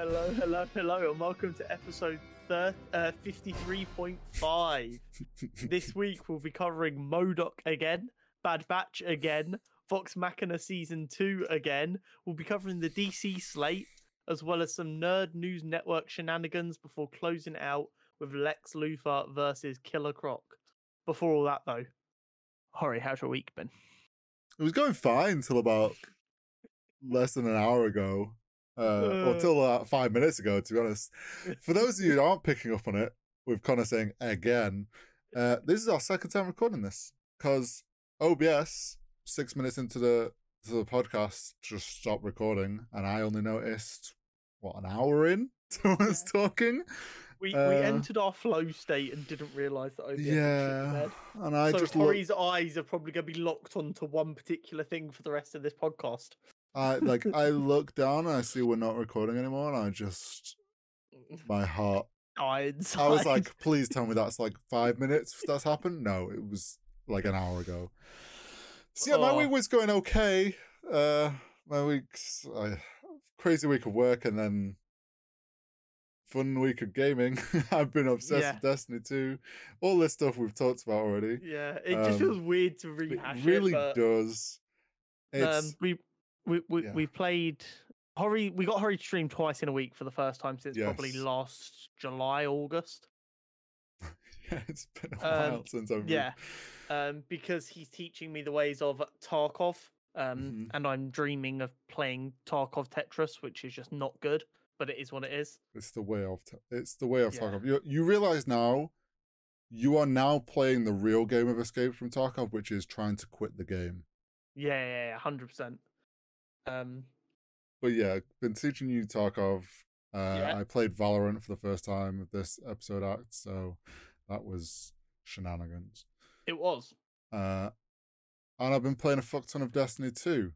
Hello, hello, hello, and welcome to episode thir- uh, 53.5. this week we'll be covering MODOK again, Bad Batch again, Vox Machina Season 2 again. We'll be covering the DC slate, as well as some Nerd News Network shenanigans before closing out with Lex Luthor versus Killer Croc. Before all that, though, Hori, how's your week been? It was going fine until about less than an hour ago. Uh, Uh. until uh, five minutes ago, to be honest. For those of you who aren't picking up on it, with Conor saying again, uh, this is our second time recording this because OBS, six minutes into the to the podcast, just stopped recording, and I only noticed what an hour in to us talking. We, we Uh, entered our flow state and didn't realise that OBS had shit the Yeah, and I so just looked, Hori's eyes are probably going to be locked onto one particular thing for the rest of this podcast. I like I look down and I see we're not recording anymore, and I just my heart Died I was like, please tell me that's like five minutes that's happened. No, it was like an hour ago. So yeah, my Oh. week was going okay. Uh my week's uh, crazy week of work and then fun week of gaming. I've been obsessed Yeah. with Destiny 2. All this stuff we've talked about already. yeah, it just um, feels weird to It rehash really it. does. It's Um, we we we yeah. we've played Hori. We got Hori to stream twice in a week for the first time since probably last July, August. yeah, it's been a um, while since I've Yeah, um, because he's teaching me the ways of Tarkov. Um, Mhm. and I'm dreaming of playing Tarkov Tetris, which is just not good, but it is what it is. It's the way of it's the way of Yeah. Tarkov. You you realize now you are now playing the real game of Escape from Tarkov, which is trying to quit the game. Yeah, yeah, yeah, hundred percent. Um, But yeah, been teaching you Tarkov. Uh, Yeah. I played Valorant for the first time with this episode act, so that was shenanigans. it was. Uh, and I've been playing a fuck ton of Destiny 2,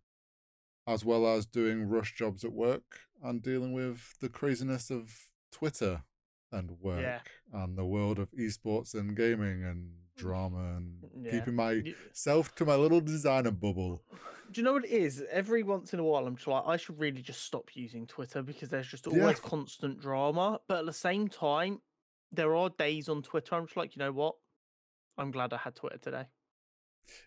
as well as doing rush jobs at work and dealing with the craziness of Twitter and work and the world of esports and gaming and drama and Yeah. keeping myself to my little designer bubble. Do you know what it is? Every once in a while, I'm just like, I should really just stop using Twitter because there's just Yeah. always constant drama. But at the same time, there are days on Twitter I'm just like, you know what? I'm glad I had Twitter today.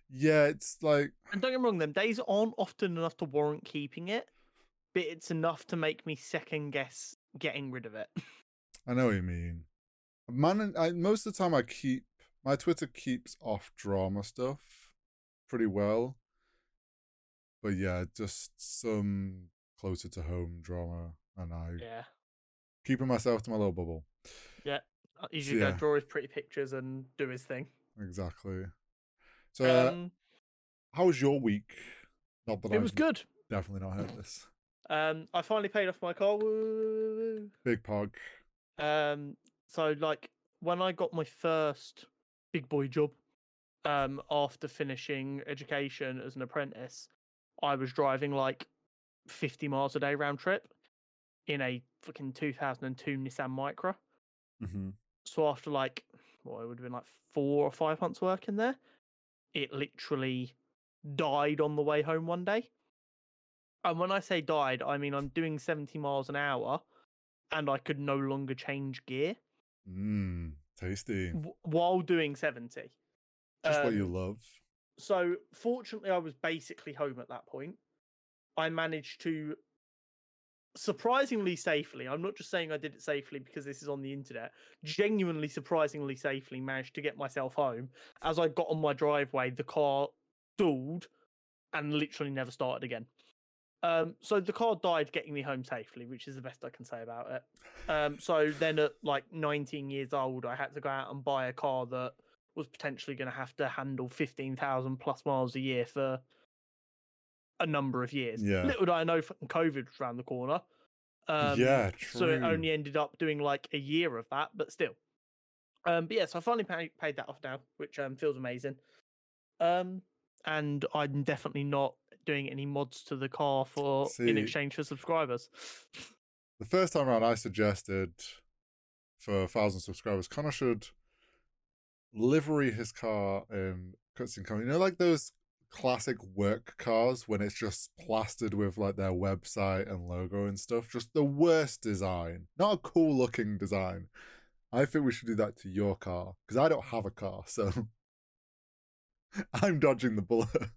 Yeah, it's like And don't get me wrong, them days aren't often enough to warrant keeping it, but it's enough to make me second guess getting rid of it. I know what you mean. Man, I, most of the time I keep my Twitter keeps off drama stuff pretty well, but yeah, just some closer to home drama, and I yeah. keeping myself to my little bubble. Uh, You should go Yeah. draw his pretty pictures and do his thing. Exactly. So, uh, Um, how was your week? Not that it was I've good. Definitely not heard this. Um, I finally paid off my car. Woo. Big pog. Um, so like when I got my first big boy job, um, after finishing education as an apprentice, I was driving like 50 miles a day round trip in a fucking 2002 Nissan Micra. hmm So after like, well, it would have been like four or five months working there, it literally died on the way home one day. And when I say died, I mean I'm doing 70 miles an hour and I could no longer change gear Mmm, tasty. w- while doing 70. Just what you Um, love. So fortunately, I was basically home at that point. I managed to surprisingly safely. I'm not just saying I did it safely because this is on the internet. Genuinely, surprisingly safely, managed to get myself home. As I got on my driveway, the car stalled and literally never started again. Um, so the car died getting me home safely, which is the best I can say about it. Um, so then at like 19 years old, I had to go out and buy a car that was potentially going to have to handle 15,000 plus miles a year for a number of years. Yeah. Little did I know fucking COVID was around the corner. Um, yeah, So it only ended up doing like a year of that, but still. Um, but yeah, so I finally paid, paid that off now, which um, feels amazing. Um, and I'm definitely not doing any mods to the car for in exchange for subscribers. The first time around, I suggested for a thousand subscribers, Conor should livery his car in cutscene company. You know, like those classic work cars when it's just plastered with like their website and logo and stuff. Just the worst design. Not a cool looking design. I think we should do that to your car because I don't have a car, so I'm dodging the bullet.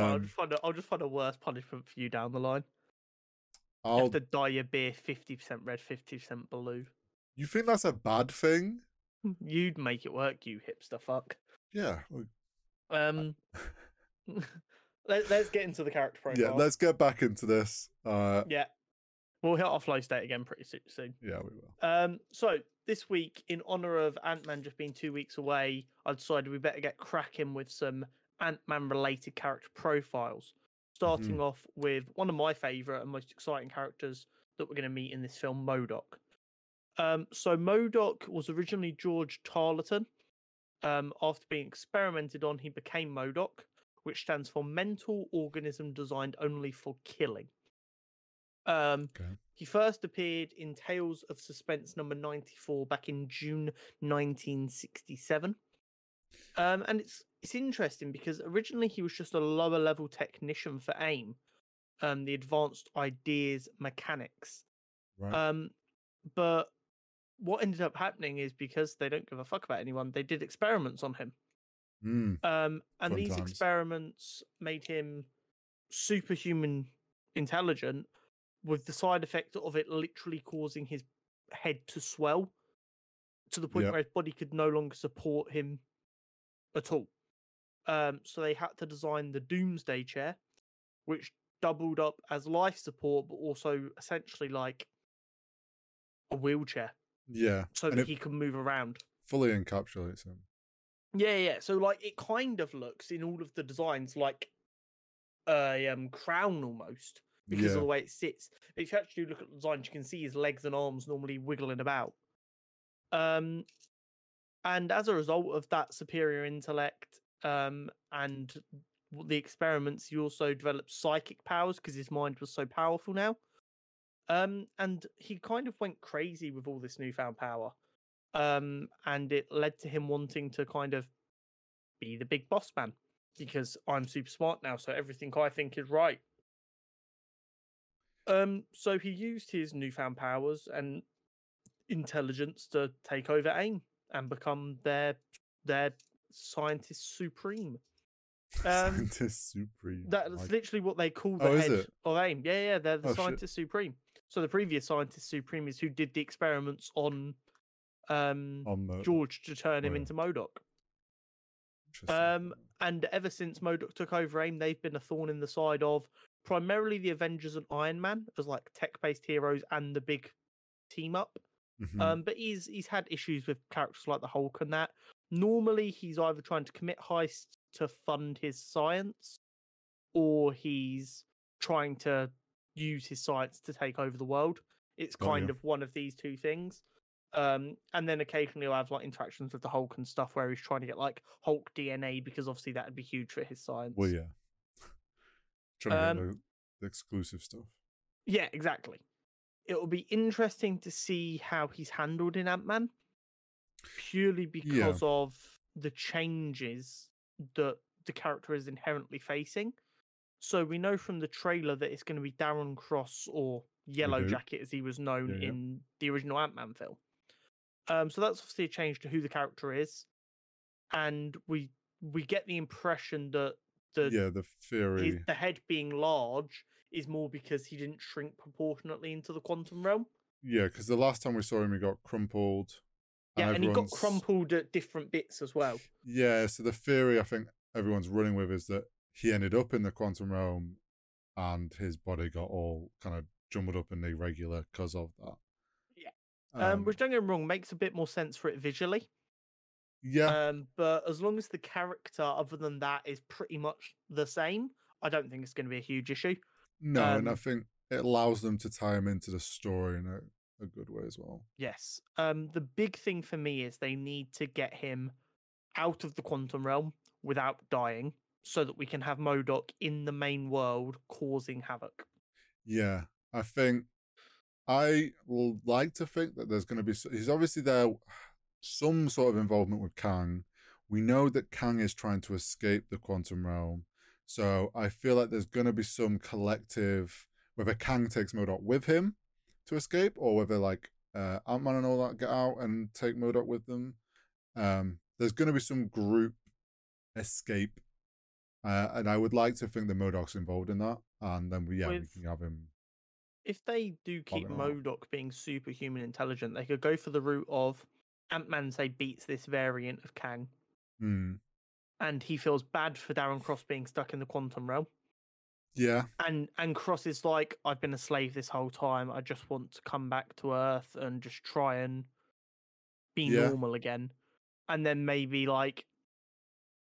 I'll, Um, just find a, I'll just find a worse punishment for you down the line. I'll, have to dye your beer 50% red, 50% blue. you think that's a bad thing? You'd make it work, you hipster fuck. Yeah. Um, let, let's get into the character profile. Yeah, let's get back into this. Uh, Yeah. We'll hit our flow state again pretty soon. yeah, we will. Um, so this week, in honor of Ant Man just being two weeks away, I decided we better get cracking with some Ant Man related character profiles. Starting off with one of my favorite and most exciting characters that we're going to meet in this film, MODOK. Um, so MODOK was originally George Tarleton. Um, after being experimented on, he became MODOK, which stands for Mental Organism Designed Only for Killing. Um, Okay. he first appeared in Tales of Suspense number 94 back in June 1967. Um, and it's it's interesting because originally he was just a lower level technician for AIM, um, the Advanced Ideas Mechanics. Right. Um, but what ended up happening is because they don't give a fuck about anyone, they did experiments on him. Mm, Um, and these times. experiments made him superhuman intelligent, with the side effect of it literally causing his head to swell to the point Yep. where his body could no longer support him at all. Um, so they had to design the Doomsday chair, which doubled up as life support, but also essentially like a wheelchair, yeah. so and that it he can move around. fully encapsulates him. Yeah, yeah. So like it kind of looks in all of the designs like a um crown almost because Yeah. of the way it sits. If you actually look at the designs, you can see his legs and arms normally wiggling about. Um and as a result of that superior intellect um and the experiments, he also developed psychic powers because his mind was so powerful now. Um and he kind of went crazy with all this newfound power um, and it led to him wanting to kind of be the big boss man because I'm super smart now, so everything I think is right. Um, so he used his newfound powers and intelligence to take over AIM and become their their scientist supreme. Um, Scientist supreme. That's Like, literally what they call the Oh, head of AIM. Yeah, yeah, they're the Oh, shit. scientist supreme. So the previous scientist supreme is who did the experiments on um on the George to turn him Right. into MODOK. Um, and ever since MODOK took over AIM, they've been a thorn in the side of primarily the Avengers and Iron Man as like tech-based heroes and the big team up. Mhm. Um, but he's he's had issues with characters like the Hulk and that. Normally, he's either trying to commit heists to fund his science, or he's trying to use his science to take over the world. It's kind of one of these two things. Um, and then occasionally he'll have like interactions with the Hulk and stuff where he's trying to get like Hulk DNA because obviously that would be huge for his science. well, yeah. Trying to Um, get the, the exclusive stuff. Yeah, exactly. It will be interesting to see how he's handled in Ant Man, purely because of the changes that the character is inherently facing. So we know from the trailer that it's going to be Darren Cross or Yellow do. Jacket as he was known Yeah, yeah. in the original Ant Man film. Um, so that's obviously a change to who the character is, and we we get the impression that the yeah, the theory. his, the head being large is more because he didn't shrink proportionately into the quantum realm. Yeah, because the last time we saw him, he got crumpled. Yeah, and he got crumpled at different bits as well. Yeah, so the theory I think everyone's running with is that he ended up in the quantum realm and his body got all kind of jumbled up and irregular because of that. Yeah. Um, which don't get me wrong, makes a bit more sense for it visually. yeah, Um, but as long as the character, other than that, is pretty much the same, I don't think it's going to be a huge issue. no, and I um, think it allows them to tie him into the story in a, a good way as well. Yes. Um, the big thing for me is they need to get him out of the quantum realm without dying, so that we can have MODOK in the main world causing havoc. Yeah, I think I will like to think that there's going to be. He's obviously there, some sort of involvement with Kang. We know that Kang is trying to escape the quantum realm. So I feel like there's going to be some collective, whether Kang takes MODOK with him to escape, or whether like uh, Ant Man and all that get out and take MODOK with them. Um, there's going to be some group escape. Uh, and I would like to think that MODOK's involved in that. And then, we, yeah, we can have him. If they do keep. Modok being superhuman intelligent, they could go for the route of Ant Man say beats this variant of Kang, Hmm. and he feels bad for Darren Cross being stuck in the quantum realm. Yeah. and and Cross is like, I've been a slave this whole time. I just want to come back to Earth and just try and be Yeah. normal again. And then maybe like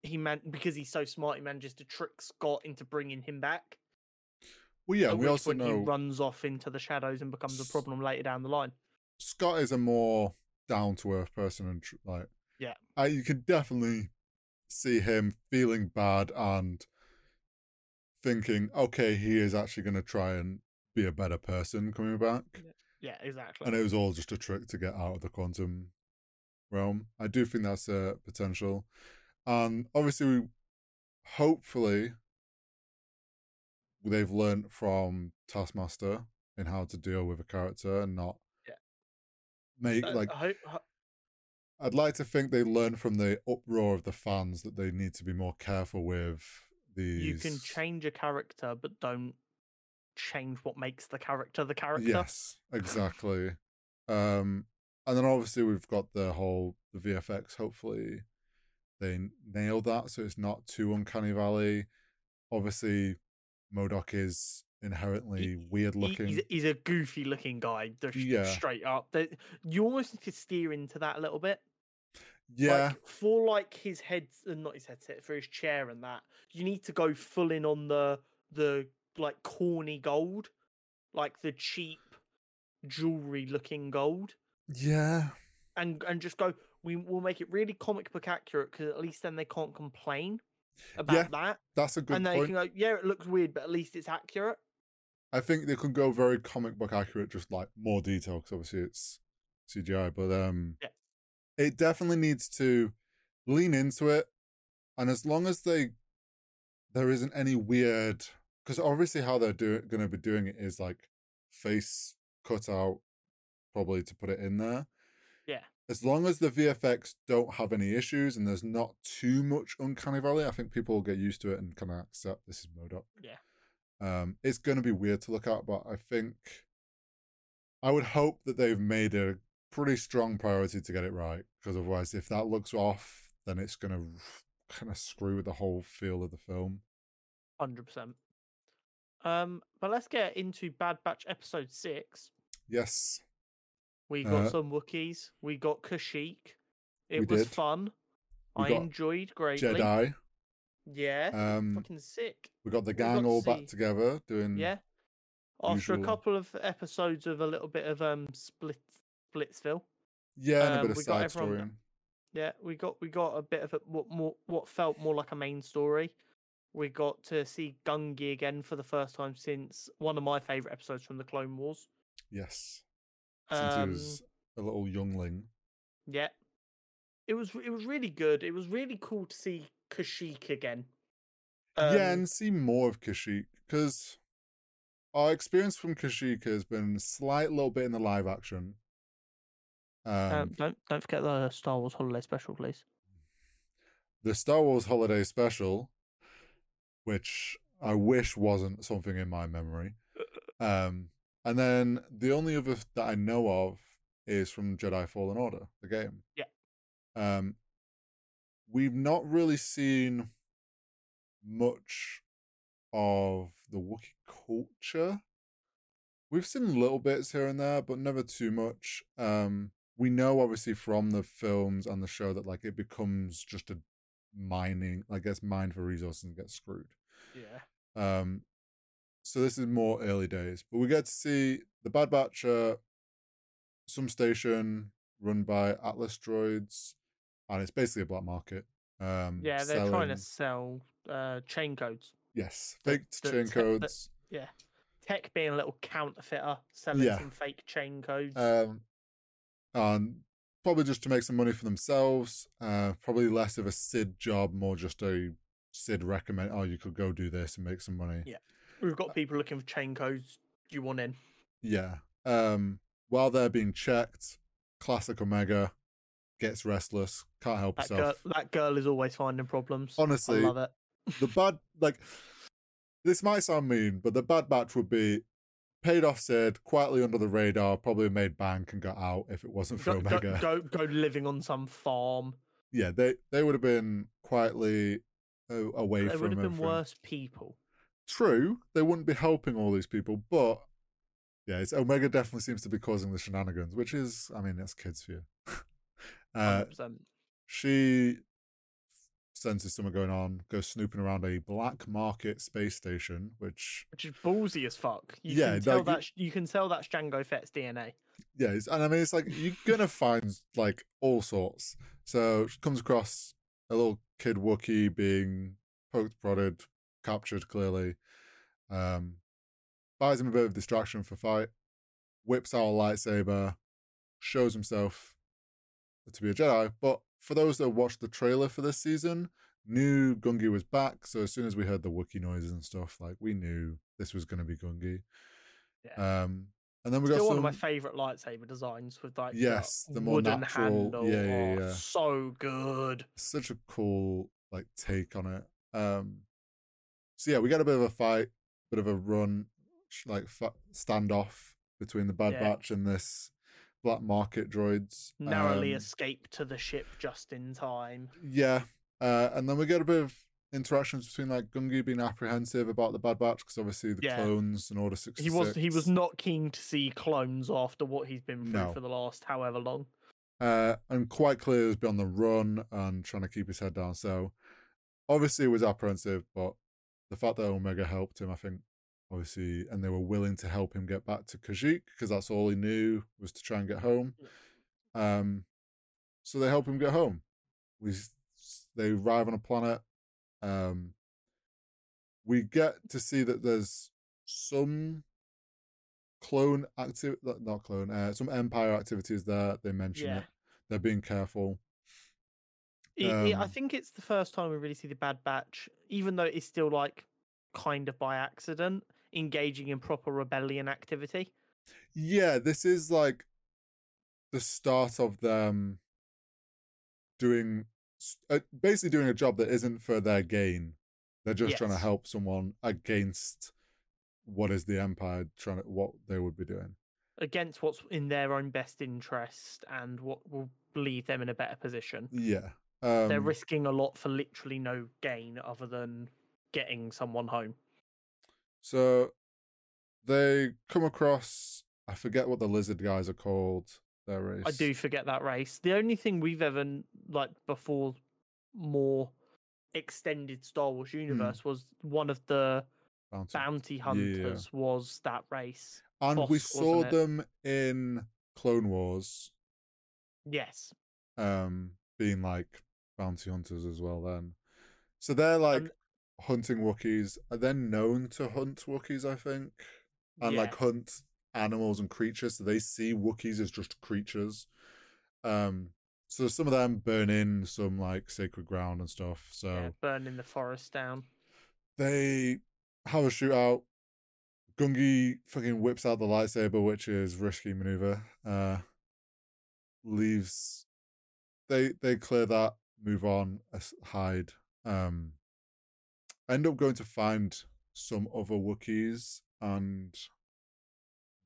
he man because he's so smart, he manages to trick Scott into bringing him back. Well, yeah, we also know he runs off into the shadows and becomes a problem later down the line. Scott is a more down to earth person, and tr- like, Yeah. I, you can definitely see him feeling bad and thinking, okay, he is actually going to try and be a better person coming back, Yeah, exactly. and it was all just a trick to get out of the quantum realm. I do think that's a potential, and obviously, we, hopefully, they've learned from Taskmaster in how to deal with a character and not Yeah. make like I hope, ho- I'd like to think they learned from the uproar of the fans that they need to be more careful with these. you can change a character, but don't change what makes the character the character. Yes, exactly. um, and then obviously we've got the whole the VFX. Hopefully, they nailed that so it's not too uncanny valley. Obviously, MODOK is inherently weird He- looking. He's, he's a goofy looking guy, Yeah. straight up. There- You almost need to steer into that a little bit. yeah, Like, for like his head, uh, not his headset, for his chair and that, you need to go full in on the the like corny gold, like the cheap jewelry looking gold, yeah, and and just go. We will make it really comic book accurate because at least then they can't complain about Yeah, that, that's a good and they point. can go, yeah, it looks weird, but at least it's accurate. I think they could go very comic book accurate, just like more detail because obviously it's CGI. But um, Yeah. it definitely needs to lean into it, and as long as they there isn't any weird, because obviously how they're doing going to be doing it is like face cut out, probably to put it in there. As long as the VFX don't have any issues and there's not too much uncanny valley, I think people will get used to it and kind of accept this is MODOK. Yeah. Um, it's going to be weird to look at, but I think I would hope that they've made a pretty strong priority to get it right. Because otherwise, if that looks off, then it's going to kind of screw with the whole feel of the film. Hundred percent. Um, but let's get into Bad Batch episode six. Yes, We got Uh, some Wookiees. We got Kashyyyk. It We was did. fun. We I enjoyed greatly. Jedi. Yeah. Um, fucking sick. We got the got gang to all back together doing. Yeah. After usual- a couple of episodes of a little bit of um split Splitsville. Yeah, and a Um, bit of we got side everyone- story. Yeah, we got we got a bit of a, what more what felt more like a main story. We got to see Gungi again for the first time since one of my favorite episodes from the Clone Wars. Yes, since Um, he was a little youngling. Yeah. It was it was really good. It was really cool to see Kashyyyk again. yeah, Um, and see more of Kashyyyk because our experience from Kashyyyk has been a slight little bit in the live action. Um, um, don't don't forget the Star Wars holiday special, please. the Star Wars Holiday Special, which I wish wasn't something in my memory. Um, and then the only other that I know of is from Jedi Fallen Order, the game. Yeah. Um, we've not really seen much of the Wookiee culture. We've seen little bits here and there, but never too much. Um, we know obviously from the films and the show that like it becomes just a mining, I guess, mine for resources and get screwed. Yeah. Um, so this is more early days, but we get to see the Bad Batch, some station run by Atlas droids, and it's basically a black market. Um, Yeah, they're trying to sell uh, chain codes. yes, fake the chain the- codes. Yeah. Tech being a little counterfeiter, selling Yeah. some fake chain codes. Um, and probably just to make some money for themselves. Uh, probably less of a Cid job, more just a Cid recommend. Oh, you could go do this and make some money. Yeah. We've got people looking for chain codes. Do you want in? Yeah. Um, while they're being checked, classic Omega gets restless, can't help That herself. girl, that girl is always finding problems. Honestly, I love it. the bad like this might sound mean, but the bad batch would be paid off Cid quietly under the radar, probably made bank and got out if it wasn't for Go, go, Omega. go, go living on some farm. Yeah, they they would have been quietly uh, away There from They would have been everything. worse people. True, they wouldn't be helping all these people, but yeah, it's Omega definitely seems to be causing the shenanigans, which is, I mean, that's kids for you. uh, 100%. she senses something going on, goes snooping around a black market space station, which Which is ballsy as fuck. You Yeah, can tell like, you- that you can tell that's Jango Fett's DNA. yeah, it's, and I mean, it's like you're gonna find like all sorts. So she comes across a little kid Wookie being poked, prodded, captured clearly. Um, buys him a bit of distraction for fight, whips out a lightsaber, shows himself to be a Jedi. But for those that watched the trailer for this season, knew Gungi was back. So as soon as we heard the Wookiee noises and stuff, like we knew this was going to be Gungi. Yeah. Um, and then we got Still some. one of my favorite lightsaber designs with like Yes, the more wooden natural- handle. yeah, yeah, Oh, yeah. So good. such a cool like take on it. Um, so yeah, we get a bit of a fight, bit of a run, like standoff between the Bad Yeah. Batch and this black market droids. Narrowly Um, escape to the ship just in time. Yeah, uh, and then we get a bit of interactions between like Gungi being apprehensive about the Bad Batch because obviously the Yeah. clones and Order sixty He was he was not keen to see clones after what he's been through No. for the last however long. uh, and quite clear has been on the run and trying to keep his head down. So obviously was apprehensive, but the fact that Omega helped him, I think, obviously, and they were willing to help him get back to Kashyyyk because that's all he knew was to try and get home. Um, so they help him get home. We they arrive on a planet. Um, we get to see that there's some clone activity, not clone, uh, some Empire activities there. They mention Yeah. it. They're being careful. It- it- I Um, think it's the first time we really see the Bad Batch, even though it's still like kind of by accident, engaging in proper rebellion activity. Yeah, this is like the start of them doing uh, basically doing a job that isn't for their gain. They're just trying to help someone against what is the empire trying to what they would be doing. against what's in their own best interest and what will leave them in a better position. Yeah. Um, They're risking a lot for literally no gain other than getting someone home. so they come across I forget what the lizard guys are called. Their race. I do forget that race. The only thing we've ever like before more extended Star Wars universe was one of the Bounty. bounty yeah. hunters was that race. And we saw them in Clone Wars. Yes. um being like bounty hunters as well then. So they're like And- hunting wookiees are then known to hunt wookiees i think? And like hunt animals and creatures so they see wookiees as just creatures. Um so some of them burn in some like sacred ground and stuff so yeah, burning the forest down. they have a shootout. Gungi fucking whips out the lightsaber which is risky maneuver uh leaves they they clear that move on hide um end up going to find some other wookiees and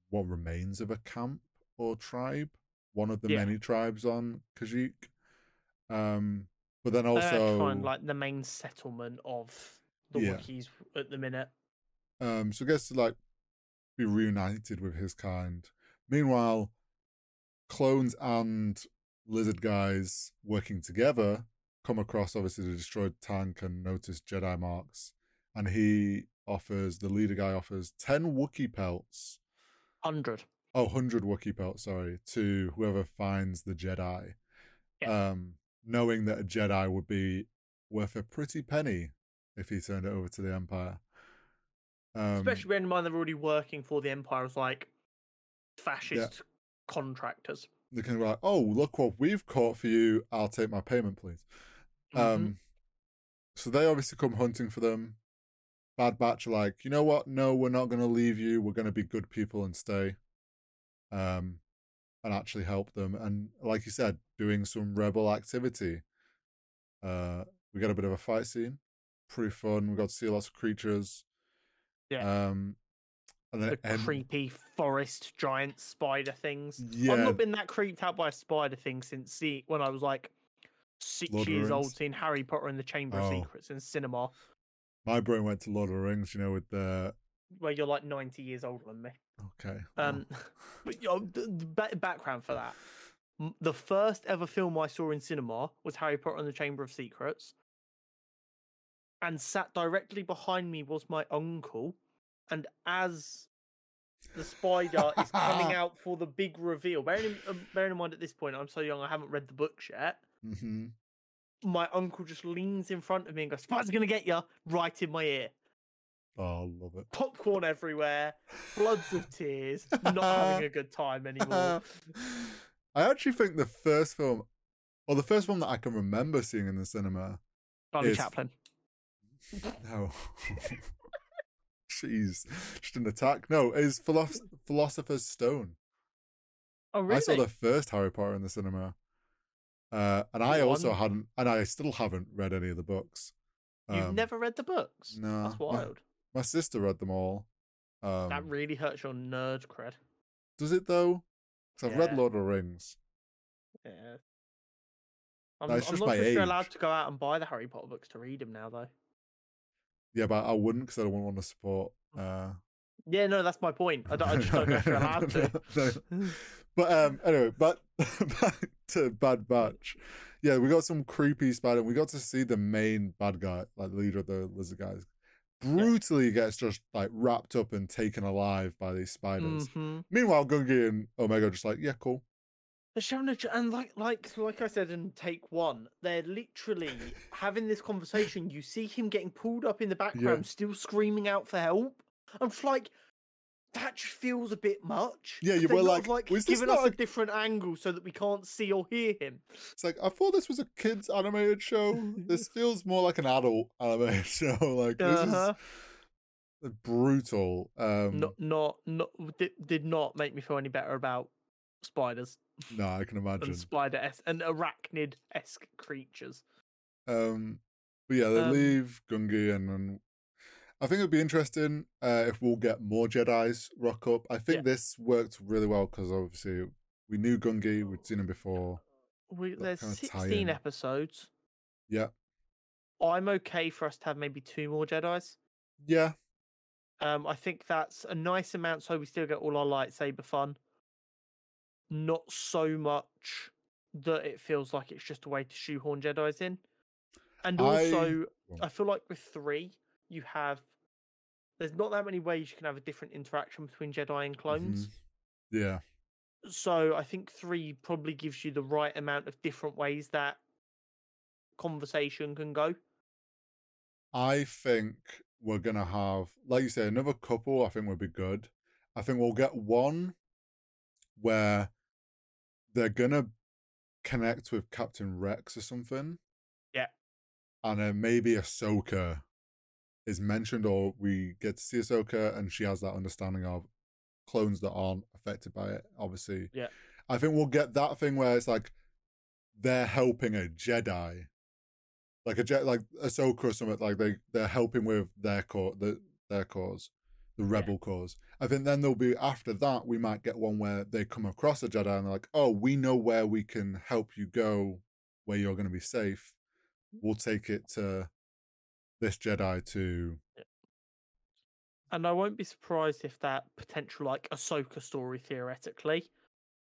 what remains of a camp or tribe one of the Yeah. many tribes on Kashyyyk. um but then also find like the main settlement of the Yeah. Wookiees at the minute. Um, so gets to like be reunited with his kind. Meanwhile, clones and lizard guys working together come across obviously the destroyed tank and notice Jedi marks, and he offers the leader guy offers ten Wookiee pelts. Hundred. Oh, 100 Wookiee pelts, sorry, to whoever finds the Jedi. Yeah. Um, knowing that a Jedi would be worth a pretty penny if he turned it over to the Empire. Um, Especially bearing in mind they're already working for the Empire as like fascist contractors. They can be like, "Oh, look what we've caught for you. I'll take my payment, please." Mhm. Um, so they obviously come hunting for them. Bad Batch are like, you know what? No, we're not going to leave you. We're going to be good people and stay, um, and actually help them. And like you said, doing some rebel activity. Uh, we got a bit of a fight scene, pretty fun. We got to see lots of creatures. Yeah. Um, the creepy forest giant spider things. Yeah. I've not been that creeped out by a spider thing since see when I was like six Lord years old, seeing Harry Potter and the Chamber of Oh. Secrets in cinema, my brain went to Lord of the Rings. You know, with the where you're like ninety years older than me. okay. well, Um, but you know, the, the ba- background for that. The first ever film I saw in cinema was Harry Potter and the Chamber of Secrets. And sat directly behind me was my uncle. And as the spider is coming out for the big reveal, bearing in, um, bearing in mind at this point, I'm so young, I haven't read the books yet. mhm. My uncle just leans in front of me and goes, Spider's going to get you, right in my ear. Oh, I love it. Popcorn everywhere, floods of tears, not having a good time anymore. I actually think the first film, or the first film that I can remember seeing in the cinema, Charlie is- Chaplin. no, jeez, just an attack. No, is Philosoph- Philosopher's Stone. Oh, really? I saw the first Harry Potter in the cinema, uh, and I Go also on. hadn't, and I still haven't read any of the books. You've Um, never read the books? no, That's my- wild. My sister read them all. Um, that really hurts your nerd cred. does it though? Because I've read Lord of the Rings. Yeah. I'm, That's I'm not my sure if you're allowed to go out and buy the Harry Potter books to read them now, though. Yeah, but I wouldn't because I don't want to support. Uh, Yeah, no, that's my point. I, don't, I just don't know if you're allowed to. No, no. But um, anyway, but back to Bad Batch. Yeah, we got some creepy spider. We got to see the main bad guy, like the leader of the lizard guys, brutally gets just like wrapped up and taken alive by these spiders. Mhm. Meanwhile, Gungi and Omega are just like, yeah, cool. They're showing a, and like like like I said in take one, they're literally having this conversation. You see him getting pulled up in the background, still screaming out for help. I'm just like, that just feels a bit much. Yeah, you were like, like this us a a- different angle so that we can't see or hear him. It's like I thought this was a kids animated show. this feels more like an adult animated show. Like this Uh-huh. is brutal. Um, Not not not did, did not make me feel any better about spiders no, I can imagine. and spider and arachnid esque creatures. Um, but yeah, they Um, leave Gungi, and then I think it'd be interesting uh, if we'll get more Jedi's rock up. I think Yeah. this worked really well because obviously we knew Gungi, we'd seen him before. We, there's kinda 16 episodes. Yeah, I'm okay for us to have maybe two more Jedi's. yeah, Um, I think that's a nice amount, so we still get all our lightsaber fun. Not so much that it feels like it's just a way to shoehorn Jedi's in. And also, on. I feel like with three, you have there's not that many ways you can have a different interaction between Jedi and clones. Mhm. yeah. So I think three probably gives you the right amount of different ways that conversation can go. I think we're gonna have, like you say, another couple. I think would be good. I think we'll get one where they're gonna connect with Captain Rex or something. Yeah. And then maybe Ahsoka is mentioned, or we get to see Ahsoka, and she has that understanding of clones that aren't affected by it. Obviously, Yeah. I think we'll get that thing where it's like they're helping a Jedi like a jet like Ahsoka or something like they they're helping with their cause the their cause the rebel cause I think then there'll be after that we might get one where they come across a Jedi and they're like oh we know where we can help you go where you're going to be safe we'll take it to this Jedi to And I won't be surprised if that potential like Ahsoka story theoretically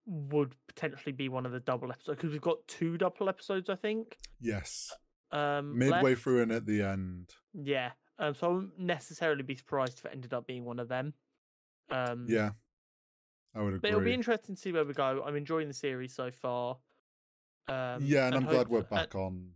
would potentially be one of the double episodes because we've got two double episodes, I think. yes Um, midway left. through and at the end Yeah. Um, so I wouldn't necessarily be surprised if it ended up being one of them. Um, yeah I would agree. But it'll be interesting to see where we go. I'm enjoying the series so far. Um, yeah and I'm glad we're and back on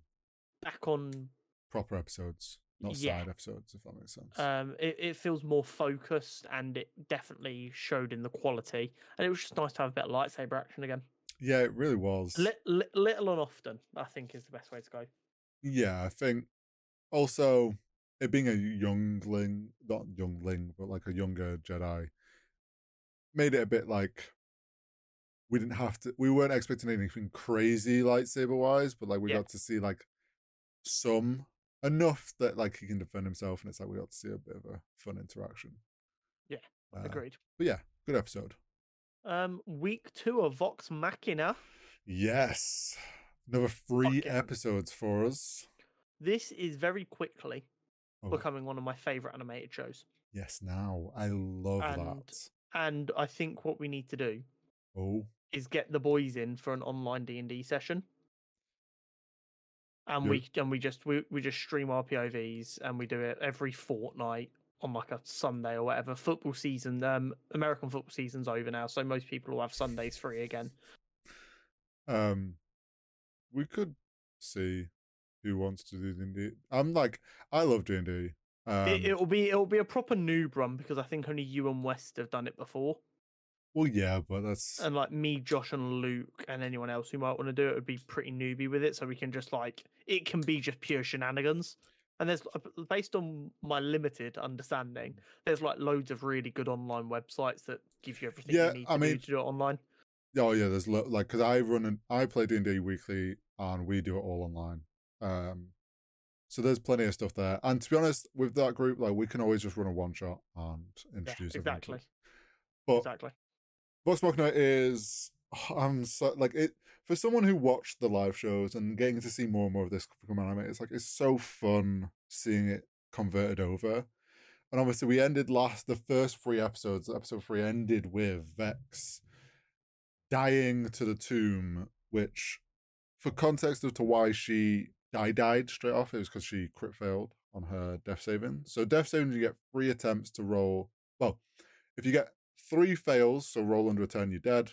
back on. proper episodes not Yeah. side episodes if that makes sense Um, it, it feels more focused, and it definitely showed in the quality. And it was just nice to have a bit of lightsaber action again. Yeah, it really was. Li- li- little and often, I think, is the best way to go. Yeah, I think also it being a youngling, not youngling, but like a younger Jedi, made it a bit like we didn't have to. We weren't expecting anything crazy lightsaber wise, but like we Yeah. got to see like some enough that like he can defend himself, and it's like we got to see a bit of a fun interaction. Yeah, Uh, Agreed. But yeah, good episode. Um, week two of Vox Machina. Yes, another three Fucking- episodes for us. This is very quickly Oh, becoming one of my favorite animated shows. yes, now I love And- that. And I think what we need to do Oh, is get the boys in for an online D and D session. And we and we just we, we just stream our POVs and we do it every fortnight on like a Sunday or whatever. Football season, um, American football season's over now, so most people will have Sundays free again. Um, we could see who wants to do D and D. I'm like, I love D and D. Um, it, it'll be it'll be a proper noob run because I think only you and West have done it before, well, yeah, but that's and like me, Josh, and Luke, and anyone else who might want to do it would be pretty newbie with it. So we can just like it can be just pure shenanigans. And there's uh, based on my limited understanding, there's like loads of really good online websites that give you everything Yeah, you need I to mean, do to do it online. oh yeah. There's lo- like because I run and I play D and D weekly, and we do it all online. Um, so there's plenty of stuff there. And to be honest, with that group, like we can always just run a one shot and introduce to exactly. But exactly. Vox Machina is I'm so like it for someone who watched the live shows and getting to see more and more of this become anime. It's like it's so fun seeing it converted over. And obviously, we ended last the first three episodes. Episode three ended with Vex dying to the tomb, which, for context as to why she died, died straight off, it was because she crit failed on her death saving. So death saving, you get three attempts to roll. Well, if you get three fails, so roll under a 10, you're dead.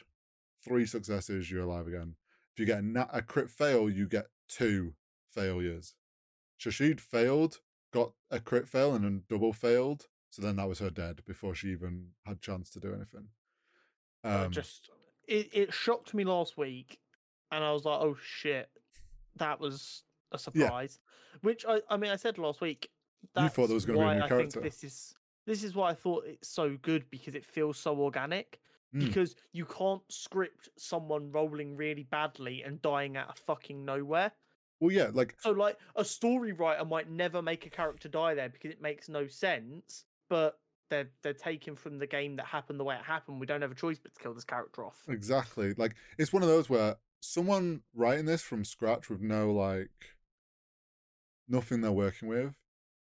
Three successes, you're alive again. If you get a, a crit fail, you get two failures. So she'd failed, got a crit fail, and then double failed. So then that was her dead before she even had chance to do anything. Um, just it, it shocked me last week, and I was like, "Oh shit, that was a surprise." Which I, I mean, I said last week. You thought there was gonna be a new I character. think this is this is why I thought it's so good because it feels so organic. Mm. Because you can't script someone rolling really badly and dying out of fucking nowhere. well, yeah, like So, like, a story writer might never make a character die there because it makes no sense. But they're they're taken from the game that happened the way it happened. We don't have a choice but to kill this character off. Exactly. Like it's one of those where someone writing this from scratch with no like nothing they're working with,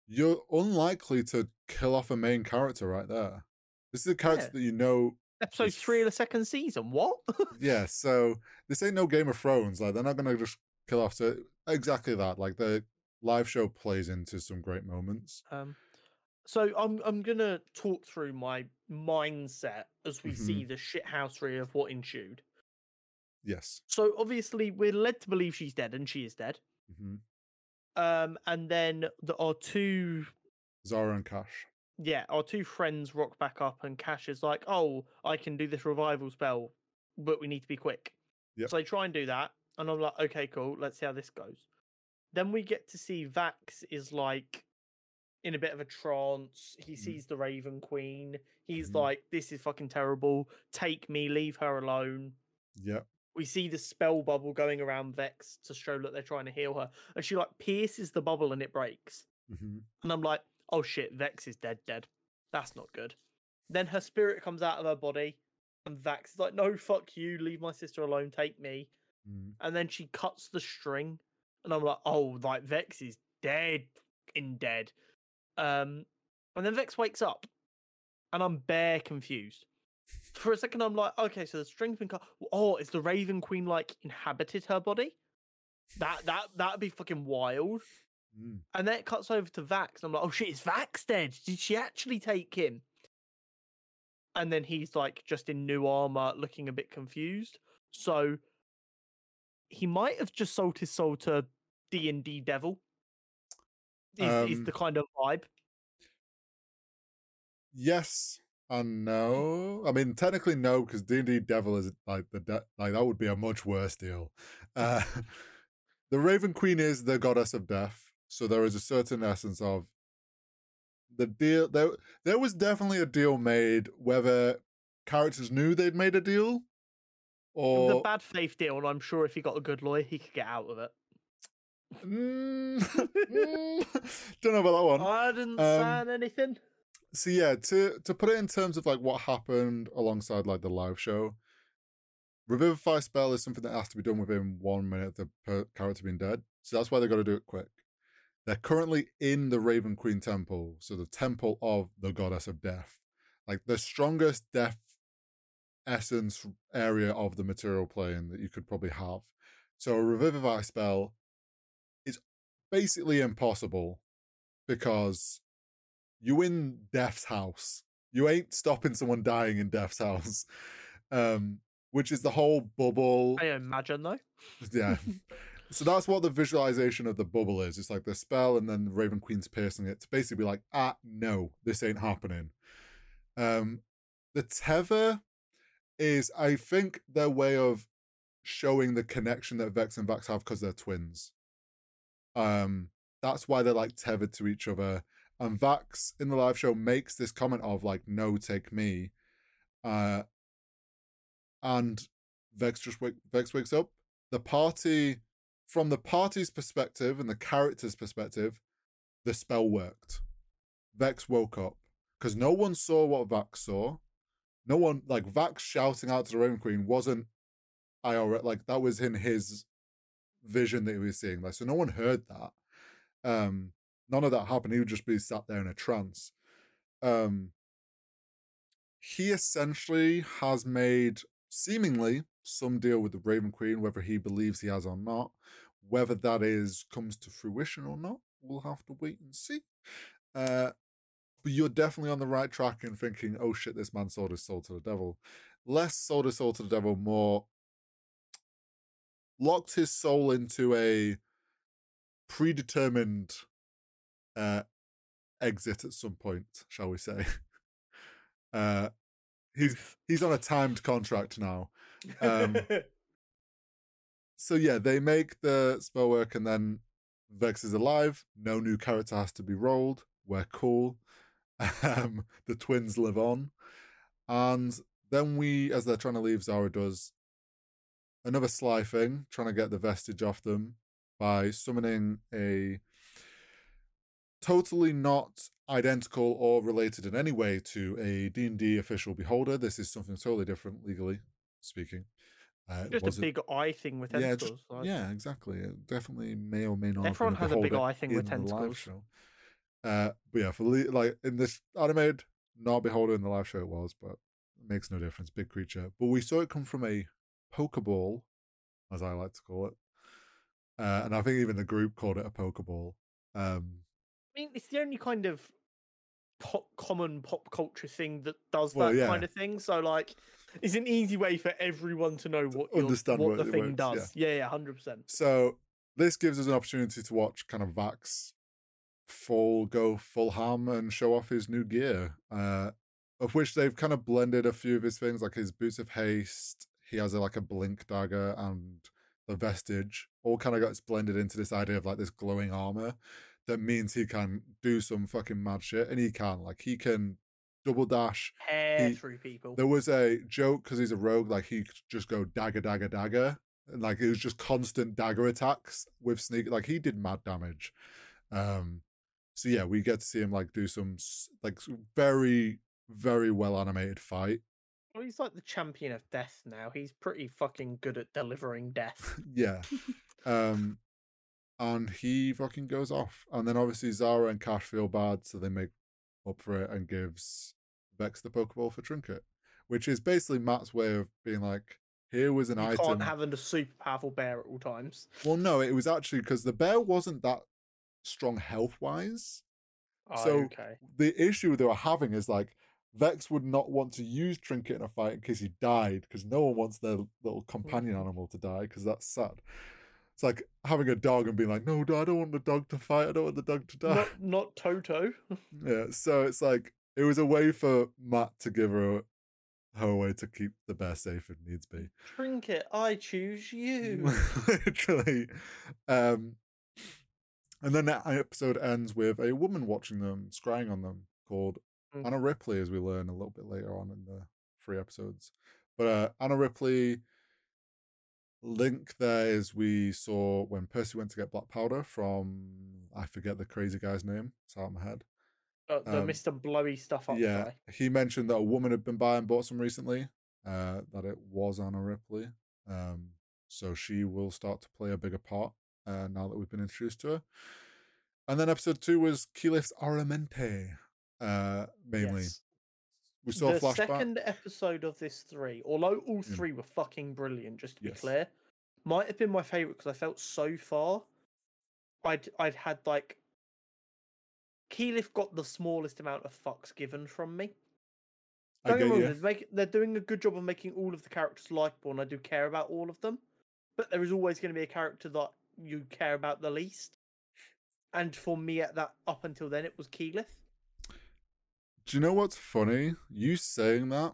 you're unlikely to kill off a main character right there. This is a character Yeah. that you know. Episode It's- three of the second season. What? Yeah, so this ain't no Game of Thrones. Like they're not gonna just kill off. So exactly that. Like the live show plays into some great moments. um, so I'm I'm gonna talk through my mindset as we Mhm. see the shithousery of what ensued. Yes. So obviously we're led to believe she's dead, and she is dead. hmm Um, and then there are two Zahra and Kash. yeah, our two friends rock back up, and Kash is like, "Oh, I can do this revival spell, but we need to be quick." Yep. So they try and do that, and I'm like, "Okay, cool. Let's see how this goes." Then we get to see Vax is like in a bit of a trance. He Mhm. sees the Raven Queen. He's Mhm. like, "This is fucking terrible. Take me. Leave her alone." Yep. We see the spell bubble going around Vex to show that they're trying to heal her, and she like pierces the bubble and it breaks. hmm And I'm like, oh shit, Vex is dead, dead. That's not good. Then her spirit comes out of her body, and Vex is like, no, fuck you, leave my sister alone, take me. hmm And then she cuts the string, and I'm like, oh, like Vex is dead, in dead. Um, and then Vex wakes up, and I'm bare confused. For a second, I'm like, okay, so the string's been cut. Oh, is the Raven Queen like inhabited her body? That that that'd be fucking wild. Mm. And then it cuts over to Vax. And I'm like, oh shit, is Vax dead? Did she actually take him? And then he's like just in new armor, looking a bit confused. So he might have just sold his soul to D and D Devil. Is, is Um, the kind of vibe. Yes, and no. I mean, technically no, because D and D Devil is like the de- like that would be a much worse deal. Uh, the Raven Queen is the goddess of death, so there is a certain essence of the deal. There, there was definitely a deal made, whether characters knew they'd made a deal, or a bad faith deal, and I'm sure if he got a good lawyer, he could get out of it. Mm, mm, don't know about that one. I didn't Um, sign anything. So yeah, to to put it in terms of like what happened alongside like the live show, revivify spell is something that has to be done within one minute of the character being dead. So that's why they got to do it quick. They're currently in the Raven Queen Temple, so the temple of the goddess of death, like the strongest death essence area of the material plane that you could probably have. So a revivify spell is basically impossible because you in Death's house. You ain't stopping someone dying in Death's house. Um, which is the whole bubble. I imagine though. Yeah. so that's what the visualization of the bubble is. It's like the spell and then Raven Queen's piercing it to basically be like, ah, no, this ain't happening. Um, the tether is, I think, their way of showing the connection that Vex and Vax have because they're twins. Um, that's why they're like tethered to each other. And Vax in the live show makes this comment of like, no, take me. Uh, and Vex just wake, Vex wakes up. The party, from the party's perspective and the character's perspective, the spell worked. Vex woke up because no one saw what Vax saw. No one like Vax shouting out to the Raven Queen wasn't IRL like that was in his vision that he was seeing. Like so, no one heard that. Um, none of that happened. He would just be sat there in a trance. Um, he essentially has made seemingly some deal with the Raven Queen, whether he believes he has or not. Whether that is comes to fruition or not, we'll have to wait and see. Uh, but you're definitely on the right track in thinking, oh shit, this man sold his soul to the devil. Less sold his soul to the devil, more locked his soul into a predetermined uh, exit at some point, shall we say. Uh, he's he's on a timed contract now. um, So yeah, they make the spell work, and then Vex is alive. No new character has to be rolled. We're cool. Um, the twins live on, and then we, as they're trying to leave, Zahra does another sly thing, trying to get the vestige off them by summoning a totally not identical or related in any way to a D&D official beholder. This is something totally different legally speaking. Uh, Just a big eye thing with yeah, just- like- yeah, exactly. It definitely may or may not. Everyone has a big eye thing with tentacles. Uh, but yeah, for le- like in this animated, not beholder in the live show it was, but it makes no difference. Big creature, but we saw it come from a pokeball, as I like to call it, uh, and I think even the group called it a pokeball. Um, mean, it's the only kind of pop, common pop culture thing that does Well, that yeah. kind of thing. So, like, it's an easy way for everyone to know what your- understand what what the thing works, does. Yeah, yeah, hundred percent. So this gives us an opportunity to watch kind of Vax full go full ham and show off his new gear. Uh of which they've kind of blended a few of his things, like his boots of haste. He has a, like a blink dagger and the vestige, all kind of gets blended into this idea of like this glowing armor that means he can do some fucking mad shit, and he can like he can double dash, He- through people. there was a joke because he's a rogue, like he could just go dagger, dagger, dagger, and like it was just constant dagger attacks with sneak. Like he did mad damage. Um, so yeah, we get to see him like do some like very, very well animated fight. Well, he's like the champion of death now. He's pretty fucking good at delivering death. yeah, um, and he fucking goes off, and then obviously Zahra and Kash feel bad, so they make up for it and gives Vex the Pokeball for Trinket, which is basically Matt's way of being like, here was an you item. can't have a super powerful bear at all times. Well, no, it was actually because the bear wasn't that strong health wise. Oh, So- okay. The issue they were having is like Vex would not want to use Trinket in a fight in case he died because no one wants their little companion Mhm. animal to die because that's sad. It's like having a dog and being like, no, I don't want the dog to fight. I don't want the dog to die. Not not Toto. Yeah, so it's like it was a way for Matt to give her her way to keep the bear safe if needs be. Trinket, I choose you. Literally. Um, and then that episode ends with a woman watching them, scrying on them, called Mm. Anna Ripley, as we learn a little bit later on in the three episodes. But uh, Anna Ripley link there is we saw when Percy went to get black powder from I forget the crazy guy's name. It's out of my head. Uh, the Um, Mr. Blowy stuff up yeah, guy. he mentioned that a woman had been by and bought some recently. Uh, that it was Anna Ripley. Um, so she will start to play a bigger part uh, now that we've been introduced to her. And then episode two was Keyleth's Aramente, uh, mainly. Yes. We saw the second episode of this three, although all Mm. three were fucking brilliant, just to be clear, might have been my favorite because I felt so far I'd I'd had like Keyleth got the smallest amount of fucks given from me. Don't me wrong, you. they're, they're doing a good job of making all of the characters likable, and I do care about all of them. But there is always going to be a character that you care about the least. And for me, at that up until then, it was Keyleth. Do you know what's funny? You saying that,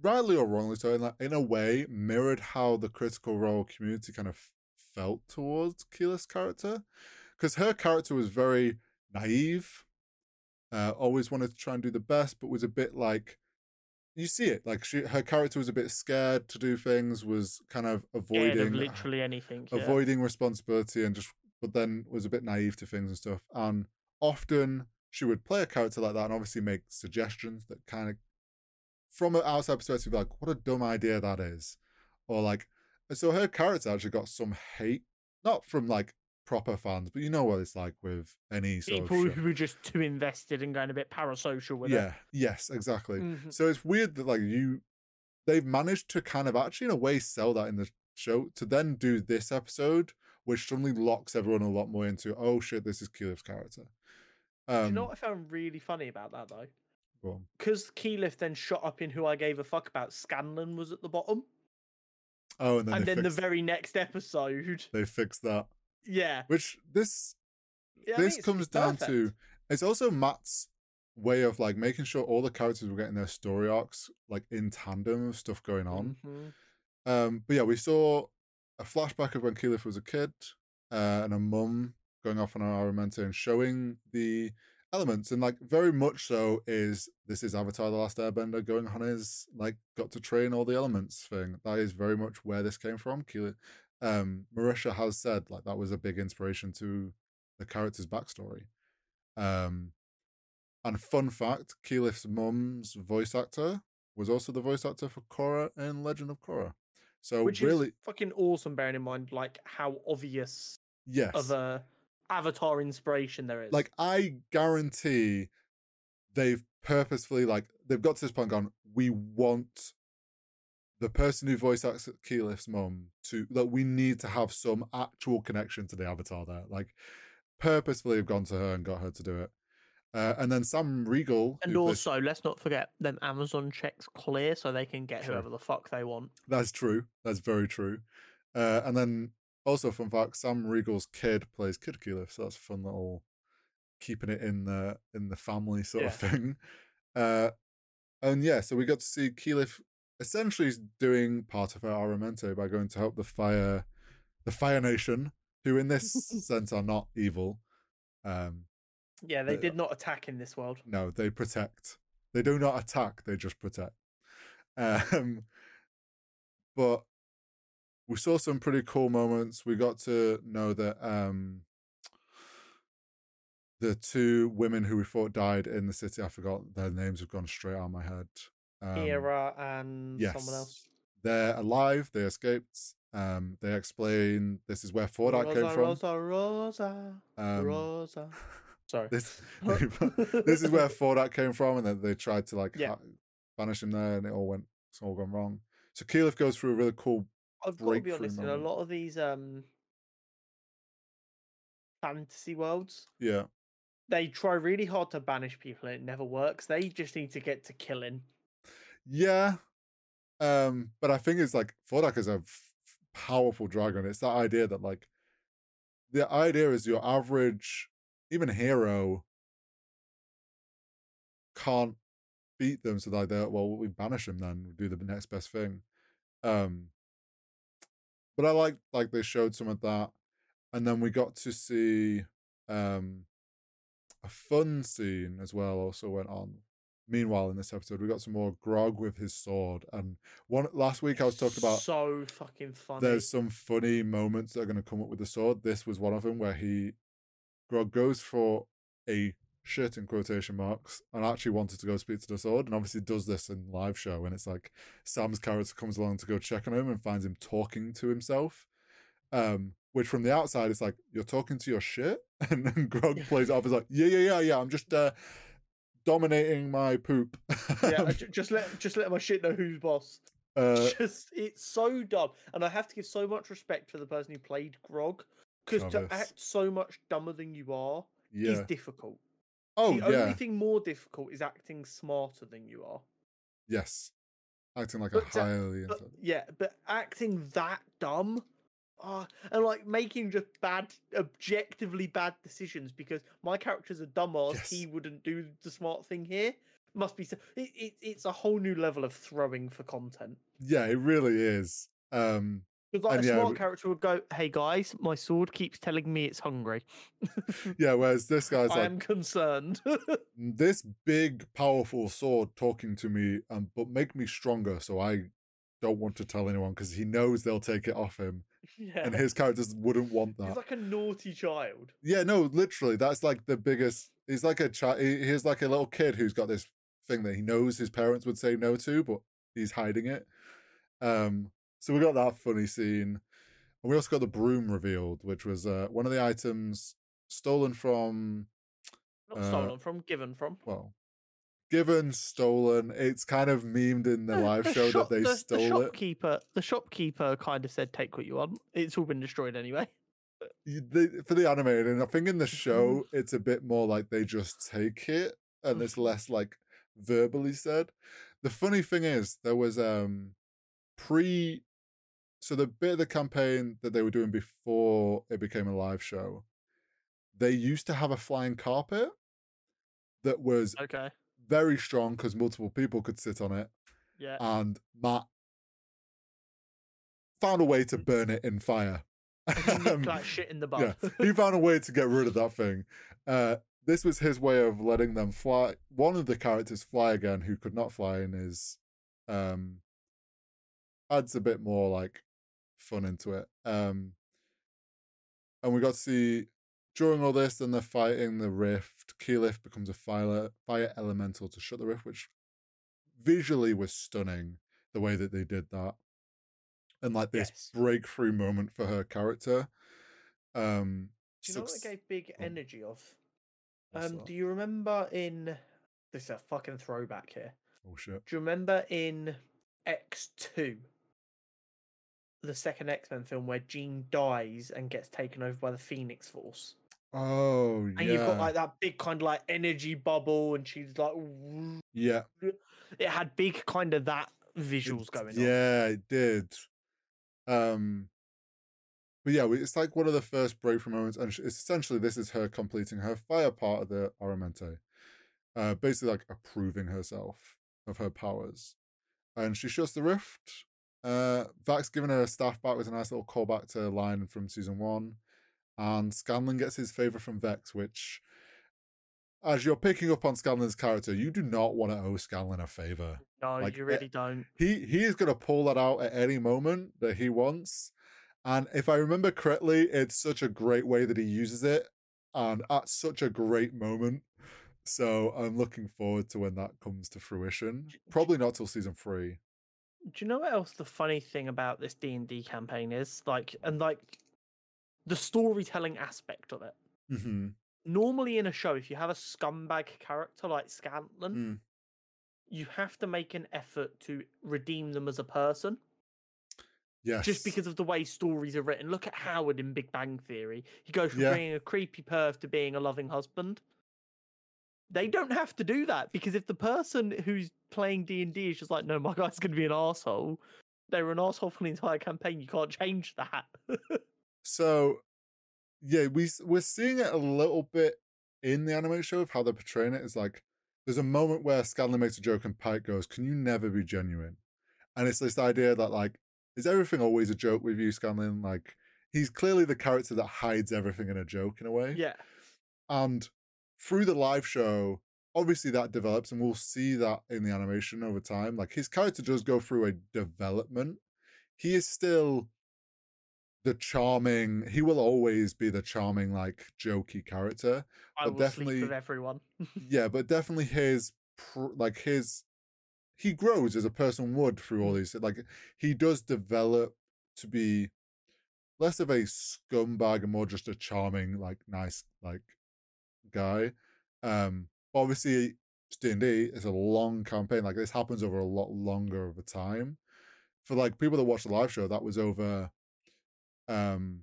rightly or wrongly so, in, that, in a way, mirrored how the Critical Role community kind of felt towards Keyleth's character. Because her character was very naive, uh, always wanted to try and do the best, but was a bit like, you see it, like she, her character was a bit scared to do things, was kind of Scared of avoiding literally anything. yeah. avoiding responsibility and just but then was a bit naive to things and stuff and often she would play a character like that and obviously make suggestions that kind of from an outside perspective like what a dumb idea that is or like and so her character actually got some hate not from like proper fans but you know what it's like with any sort People who were just too invested and going a bit parasocial with yeah yes exactly it. Mhm. so it's weird that like you they've managed to kind of actually in a way sell that in the show to then do this episode, which suddenly locks everyone a lot more into oh shit, this is Keyleth's character. Um Do you know what I found really funny about that though? Because Keyleth then shot up in who I gave a fuck about. Scanlan was at the bottom, Oh, and then, and then the very next episode, they fixed that. yeah, Which this yeah this comes down to it's also Matt's way of like making sure all the characters were getting their story arcs like in tandem of stuff going on. Mhm. Um, but yeah, we saw a flashback of when Keyleth was a kid uh, and a mum going off on our Aramente and showing the elements. And like very much so is this is Avatar the Last Airbender going on his like got to train all the elements thing. That is very much where this came from. Um Marisha has said like that was a big inspiration to the character's backstory. Um and fun fact, Keyleth's mum's voice actor was also the voice actor for Korra in Legend of Korra. So Which really, is fucking awesome, bearing in mind like how obvious yes. of a Avatar inspiration there is. like I guarantee they've purposefully like they've got to this point gone, we want the person who voice acts Keyleth's mum to that we need to have some actual connection to the avatar there. Like purposefully have gone to her and got her to do it. Uh, and then Sam Riegel, and also, let's not forget them Amazon checks clear, so they can get True. whoever the fuck they want. That's true. That's very true. Uh, and then also, fun fact: Sam Riegel's kid plays Kid Keyleth, so that's a fun little keeping it in the in the family sort of thing. Uh, and yeah, so we got to see Keyleth essentially doing part of her Aramente by going to help the fire, the Fire Nation, who in this sense are not evil. Um, Yeah, they Uh, did not attack in this world. no, they protect. They do not attack, they just protect. Um, but we saw some pretty cool moments. We got to know that um, the two women who we thought died in the city, I forgot their names have gone straight out of my head. Um, Kira and someone else. They're alive, they escaped. Um, they explain this is where Thordak Rosa, came from. Rosa, Rosa, Um, Rosa. Sorry. this this is where Thordak came from, and then they tried to like Yeah. ha- banish him there, and it all went it's all gone wrong. So Keyleth goes through a really cool. I've got to be honest. In a moment. lot of these um fantasy worlds, Yeah, they try really hard to banish people, and it never works. They just need to get to killing. yeah. Um, but I think it's like Thordak is a f- powerful dragon. It's that idea that like the idea is your average, even hero, can't beat them, so like well we banish him then, we do the next best thing. Um, but I like like they showed some of that, and then we got to see um a fun scene as well. Also went on. Meanwhile, in this episode, we got some more Grog with his sword, and one last week I was talking about so fucking funny. there's some funny moments that are going to come up with the sword. This was one of them where he Grog goes for a shit in quotation marks and actually wanted to go speak to the sword and obviously does this in live show and it's like Sam's character comes along to go check on him and finds him talking to himself um which from the outside is like you're talking to your shit? And then Grog plays off as like yeah yeah yeah yeah I'm just uh dominating my poop. Yeah, just let just let my shit know who's boss. uh just it's so dumb, and I have to give so much respect for the person who played Grog because to act so much dumber than you are yeah. is difficult. Oh the yeah only thing more difficult is acting smarter than you are. yes acting like But a highly But intelligent yeah, but acting that dumb, ah, and like making just bad, objectively bad decisions because my character's a dumbass. Yes. He wouldn't do the smart thing here. Must be so. It, it, it's a whole new level of throwing for content. yeah it really is um Because like And a yeah, smart character would go, "Hey guys, my sword keeps telling me it's hungry. yeah whereas this guy's I like am concerned." this big powerful sword talking to me um but make me stronger so i don't want to tell anyone because he knows they'll take it off him yeah, and his characters wouldn't want that. he's like a naughty child. yeah no literally that's like the biggest he's like a child he's like a little kid who's got this thing that he knows his parents would say no to but he's hiding it um so we got that funny scene and we also got the broom revealed which was uh one of the items stolen from Not Uh, stolen from, given from. well, given, stolen. It's kind of memed in the live show shop- that they the, stole the it. shopkeeper, The shopkeeper kind of said, "Take what you want." It's all been destroyed anyway. You- they- For the animated, and I think in the Mm-hmm. show, it's a bit more like they just take it, and it's Mhm. less like verbally said. The funny thing is, there was um pre, so the bit of the campaign that they were doing before it became a live show, they used to have a flying carpet that was Okay. very strong because multiple people could sit on it. Yeah. and Matt found a way to burn it in fire. He Um, like shit in the yeah, he found a way to get rid of that thing. Uh, this was his way of letting them fly. One of the characters fly again, who could not fly, in his um, adds a bit more like fun into it. Um, and we got to see during all this, then they're fighting the rift. Keyleth becomes a fire fire elemental to shut the rift, which visually was stunning. The way that they did that, and like this Yes. breakthrough moment for her character. Um, Do you know what it gave big energy of? Um, do you remember in this is a fucking throwback here? oh shit! Do you remember in X two, the second X Men film where Jean dies and gets taken over by the Phoenix Force, Oh and yeah, you've got like that big kind of like energy bubble, and she's like, yeah, it had big kind of that visuals It- going on. Yeah, it did. Um, but yeah, it's like one of the first breakthrough moments, and it's essentially this is her completing her fire part of the Aramente, uh, basically like approving herself of her powers, and she shuts the rift. Uh, Vax giving her a staff back with a nice little callback to a line from season one, and Scanlan gets his favor from Vex, which. As you're picking up on Scanlan's character, you do not want to owe Scanlan a favor No, Like, you eh, really don't. he he is going to pull that out at any moment that he wants and if i remember correctly it's such a great way that he uses it and at such a great moment so i'm looking forward to when that comes to fruition probably not till season three Do you know what else the funny thing about this D and D campaign is? Like, and like the storytelling aspect of it. mm-hmm. Normally in a show, if you have a scumbag character like Scanlan, Mm. you have to make an effort to redeem them as a person. yes Just because of the way stories are written. Look at Howard in Big Bang Theory. He goes from Yeah. being a creepy perv to being a loving husband. They don't have to do that because if the person who's playing D and D is just like, no, my guy's going to be an asshole, they're an asshole for the entire campaign. You can't change that. so yeah we, we're seeing it a little bit in the anime show of how they're portraying it is like there's a moment where Scanlan makes a joke and Pike goes, "Can you never be genuine?" And it's this idea that like, is everything always a joke with you, Scanlan? Like, he's clearly the character that hides everything in a joke in a way. Yeah. And through the live show, obviously that develops, and we'll see that in the animation over time. Like his character does go through a development. He is still the charming. He will always be the charming, like jokey character. I But will definitely- sleep with everyone. yeah, but definitely his like his he grows as a person would through all mm. these. Like he does develop to be less of a scumbag and more just a charming, like nice, like guy. Um, obviously, D and D is a long campaign. Like this happens over a lot longer of a time. For like people that watch the live show, that was over um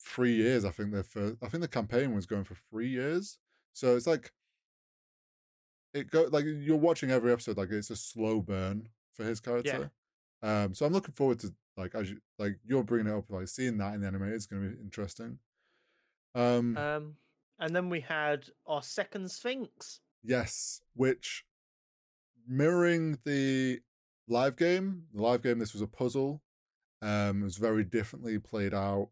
three years. I think the first, I think the campaign was going for three years. So it's like it go like you're watching every episode like it's a slow burn for his character. Um, so I'm looking forward to like as you like you're bringing it up like seeing that in the anime is going to be interesting. Um, Um, and then we had our second Sphinx. yes, which mirroring the live game. The live game, this was a puzzle. Um, it was very differently played out,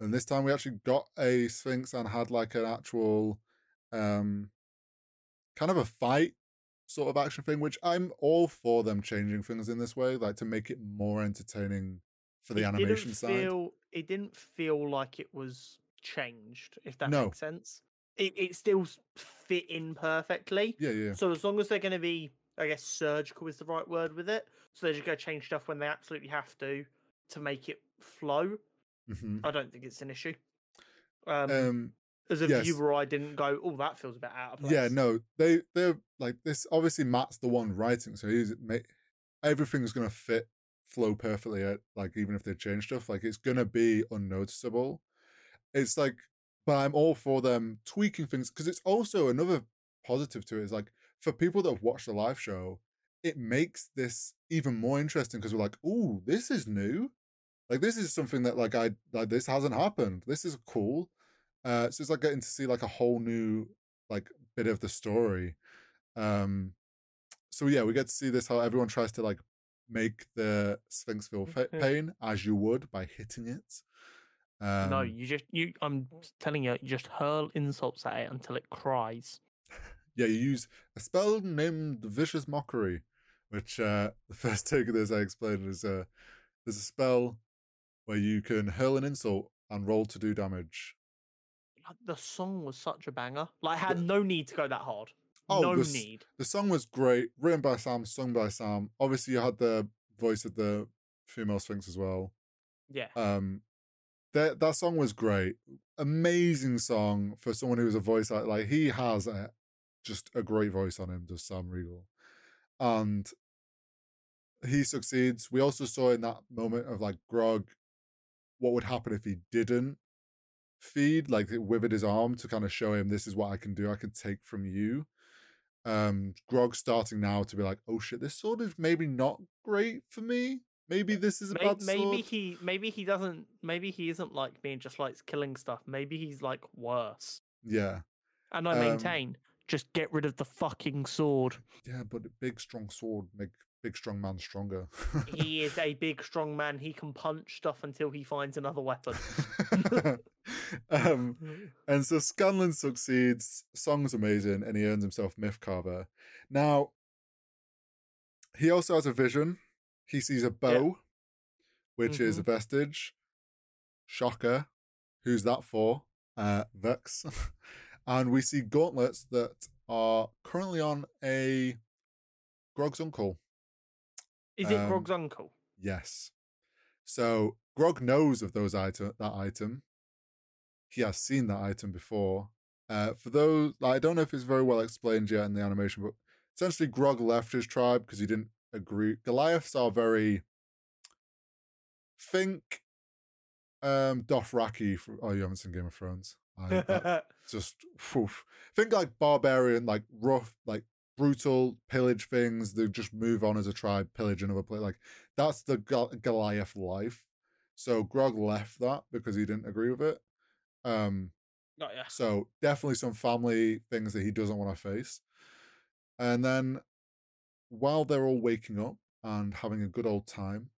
and this time we actually got a sphinx and had like an actual, um, kind of a fight sort of action thing. Which I'm all for them changing things in this way, like to make it more entertaining for the It animation didn't side. Feel, it didn't feel like it was changed, if that No. makes sense. It, it still fit in perfectly. Yeah, yeah, So as long as they're going to be, I guess, surgical is the right word with it. So they're just going to change stuff when they absolutely have to to make it flow. hmm I don't think it's an issue. Um, Um, as a yes. viewer, I didn't go, "Oh, that feels a bit out of place." Yeah, no, they they're like this. Obviously, Matt's the one writing, so he's ma- everything's gonna fit flow perfectly. At, like even if they change stuff, like it's gonna be unnoticeable. It's like, but I'm all for them tweaking things because it's also another positive to it. Is like for people that have watched the live show, it makes this even more interesting because we're like, oh, this is new." Like this is something that like I like this hasn't happened. This is cool. Uh, so it's like getting to see like a whole new like bit of the story. Um, so yeah, we get to see this how everyone tries to like make the Sphinx feel fa- pain as you would by hitting it. Um, no, you just you. I'm telling you, you just hurl insults at it until it cries. yeah, you use a spell named Vicious Mockery, which uh, the first take of this I explained is uh, there's a spell where you can hurl an insult and roll to do damage. Like, The song was such a banger. Like, I had no need to go that hard. Oh, no the need. the song was great, written by Sam, sung by Sam. Obviously, you had the voice of the female Sphinx as well. Yeah. Um, that that song was great, amazing song for someone who's a voice act- like he has a just a great voice on him, does Sam Riegel, and he succeeds. We also saw in that moment of like Grog, what would happen if he didn't feed, like withered his arm to kind of show him this is what I can do. I can take from you um Grog starting now to be like, oh shit, this sword is maybe not great for me. Maybe this is a May- bad maybe he maybe he doesn't maybe he isn't like me and just likes killing stuff. Maybe he's like worse. Yeah, And I Um, maintain, just get rid of the fucking sword. yeah, but a big strong sword make big strong man stronger. he is a big strong man. He can punch stuff until he finds another weapon. um, and so Scanlan succeeds. Song's amazing, and he earns himself Myth Carver. Now, he also has a vision. He sees a bow, which is a vestige. Shocker. Who's that for? Uh, Vex. and we see gauntlets that are currently on a Grog's uncle. Is it Um, Grog's uncle? Yes. So Grog knows of those item that item. He has seen that item before. Uh, for those, I don't know if it's very well explained yet in the animation, but essentially Grog left his tribe because he didn't agree. Goliaths are very think um Dothraki. For, oh, you haven't seen Game of Thrones. I, I- just oof. think like barbarian, like rough, like brutal, pillage things. They just move on as a tribe, pillage another place. Like that's the Gol- Goliath life. So Grog left that because he didn't agree with it. Um, ya. so definitely some family things that he doesn't want to face. And then while they're all waking up and having a good old time,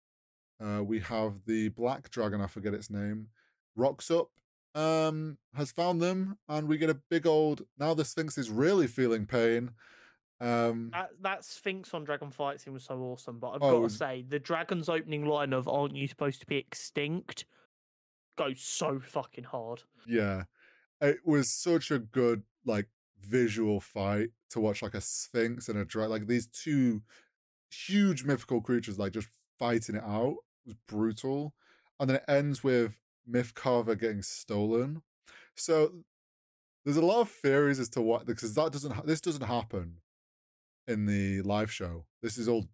uh, we have the black dragon, I forget its name, rocks up, um, has found them, and we get a big old. Now the Sphinx is really feeling pain. Um, That, that Sphinx on Dragon Fight scene was so awesome, but I've Oh, got to say, the Dragon's opening line of "Aren't you supposed to be extinct?" goes so fucking hard. yeah, it was such a good like visual fight to watch, like a Sphinx and a dragon, like these two huge mythical creatures, like just fighting it out. It was brutal, and then it ends with Myth Carver getting stolen. So there's a lot of theories as to what because that doesn't this doesn't happen in the live show. This is all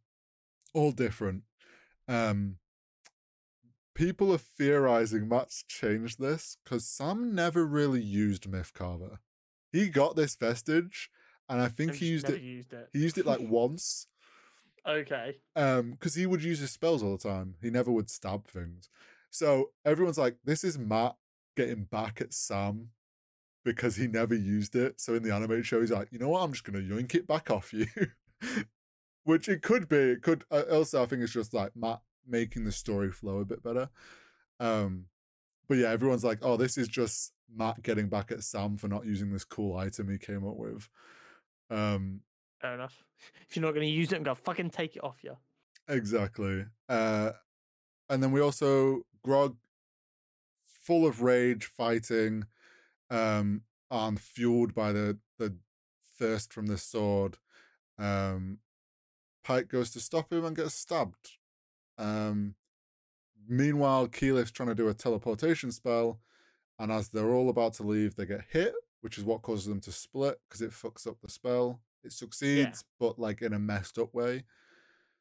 all different. Um people are theorizing Matt's changed this because Sam never really used Myth Carver. He got this vestige, and I think I've he used it. Used it. He used it like once, Okay. um, because he would use his spells all the time. He never would stab things. So everyone's like, "This is Matt getting back at Sam because he never used it." So in the animated show, he's like, "You know what? I'm just gonna yoink it back off you," which it could be. It could uh, also. I think it's just like Matt making the story flow a bit better. Um, but yeah, everyone's like, "Oh, this is just Matt getting back at Sam for not using this cool item he came up with." Um, Fair enough. If you're not going to use it, I'm going to fucking take it off you. Exactly. Uh, and then we also Grog, full of rage, fighting, um, and fueled by the the thirst from the sword. Um, Pike goes to stop him and gets stabbed. Um, meanwhile, Keyleth's trying to do a teleportation spell, and as they're all about to leave, they get hit, which is what causes them to split because it fucks up the spell. It succeeds, but like in a messed up way.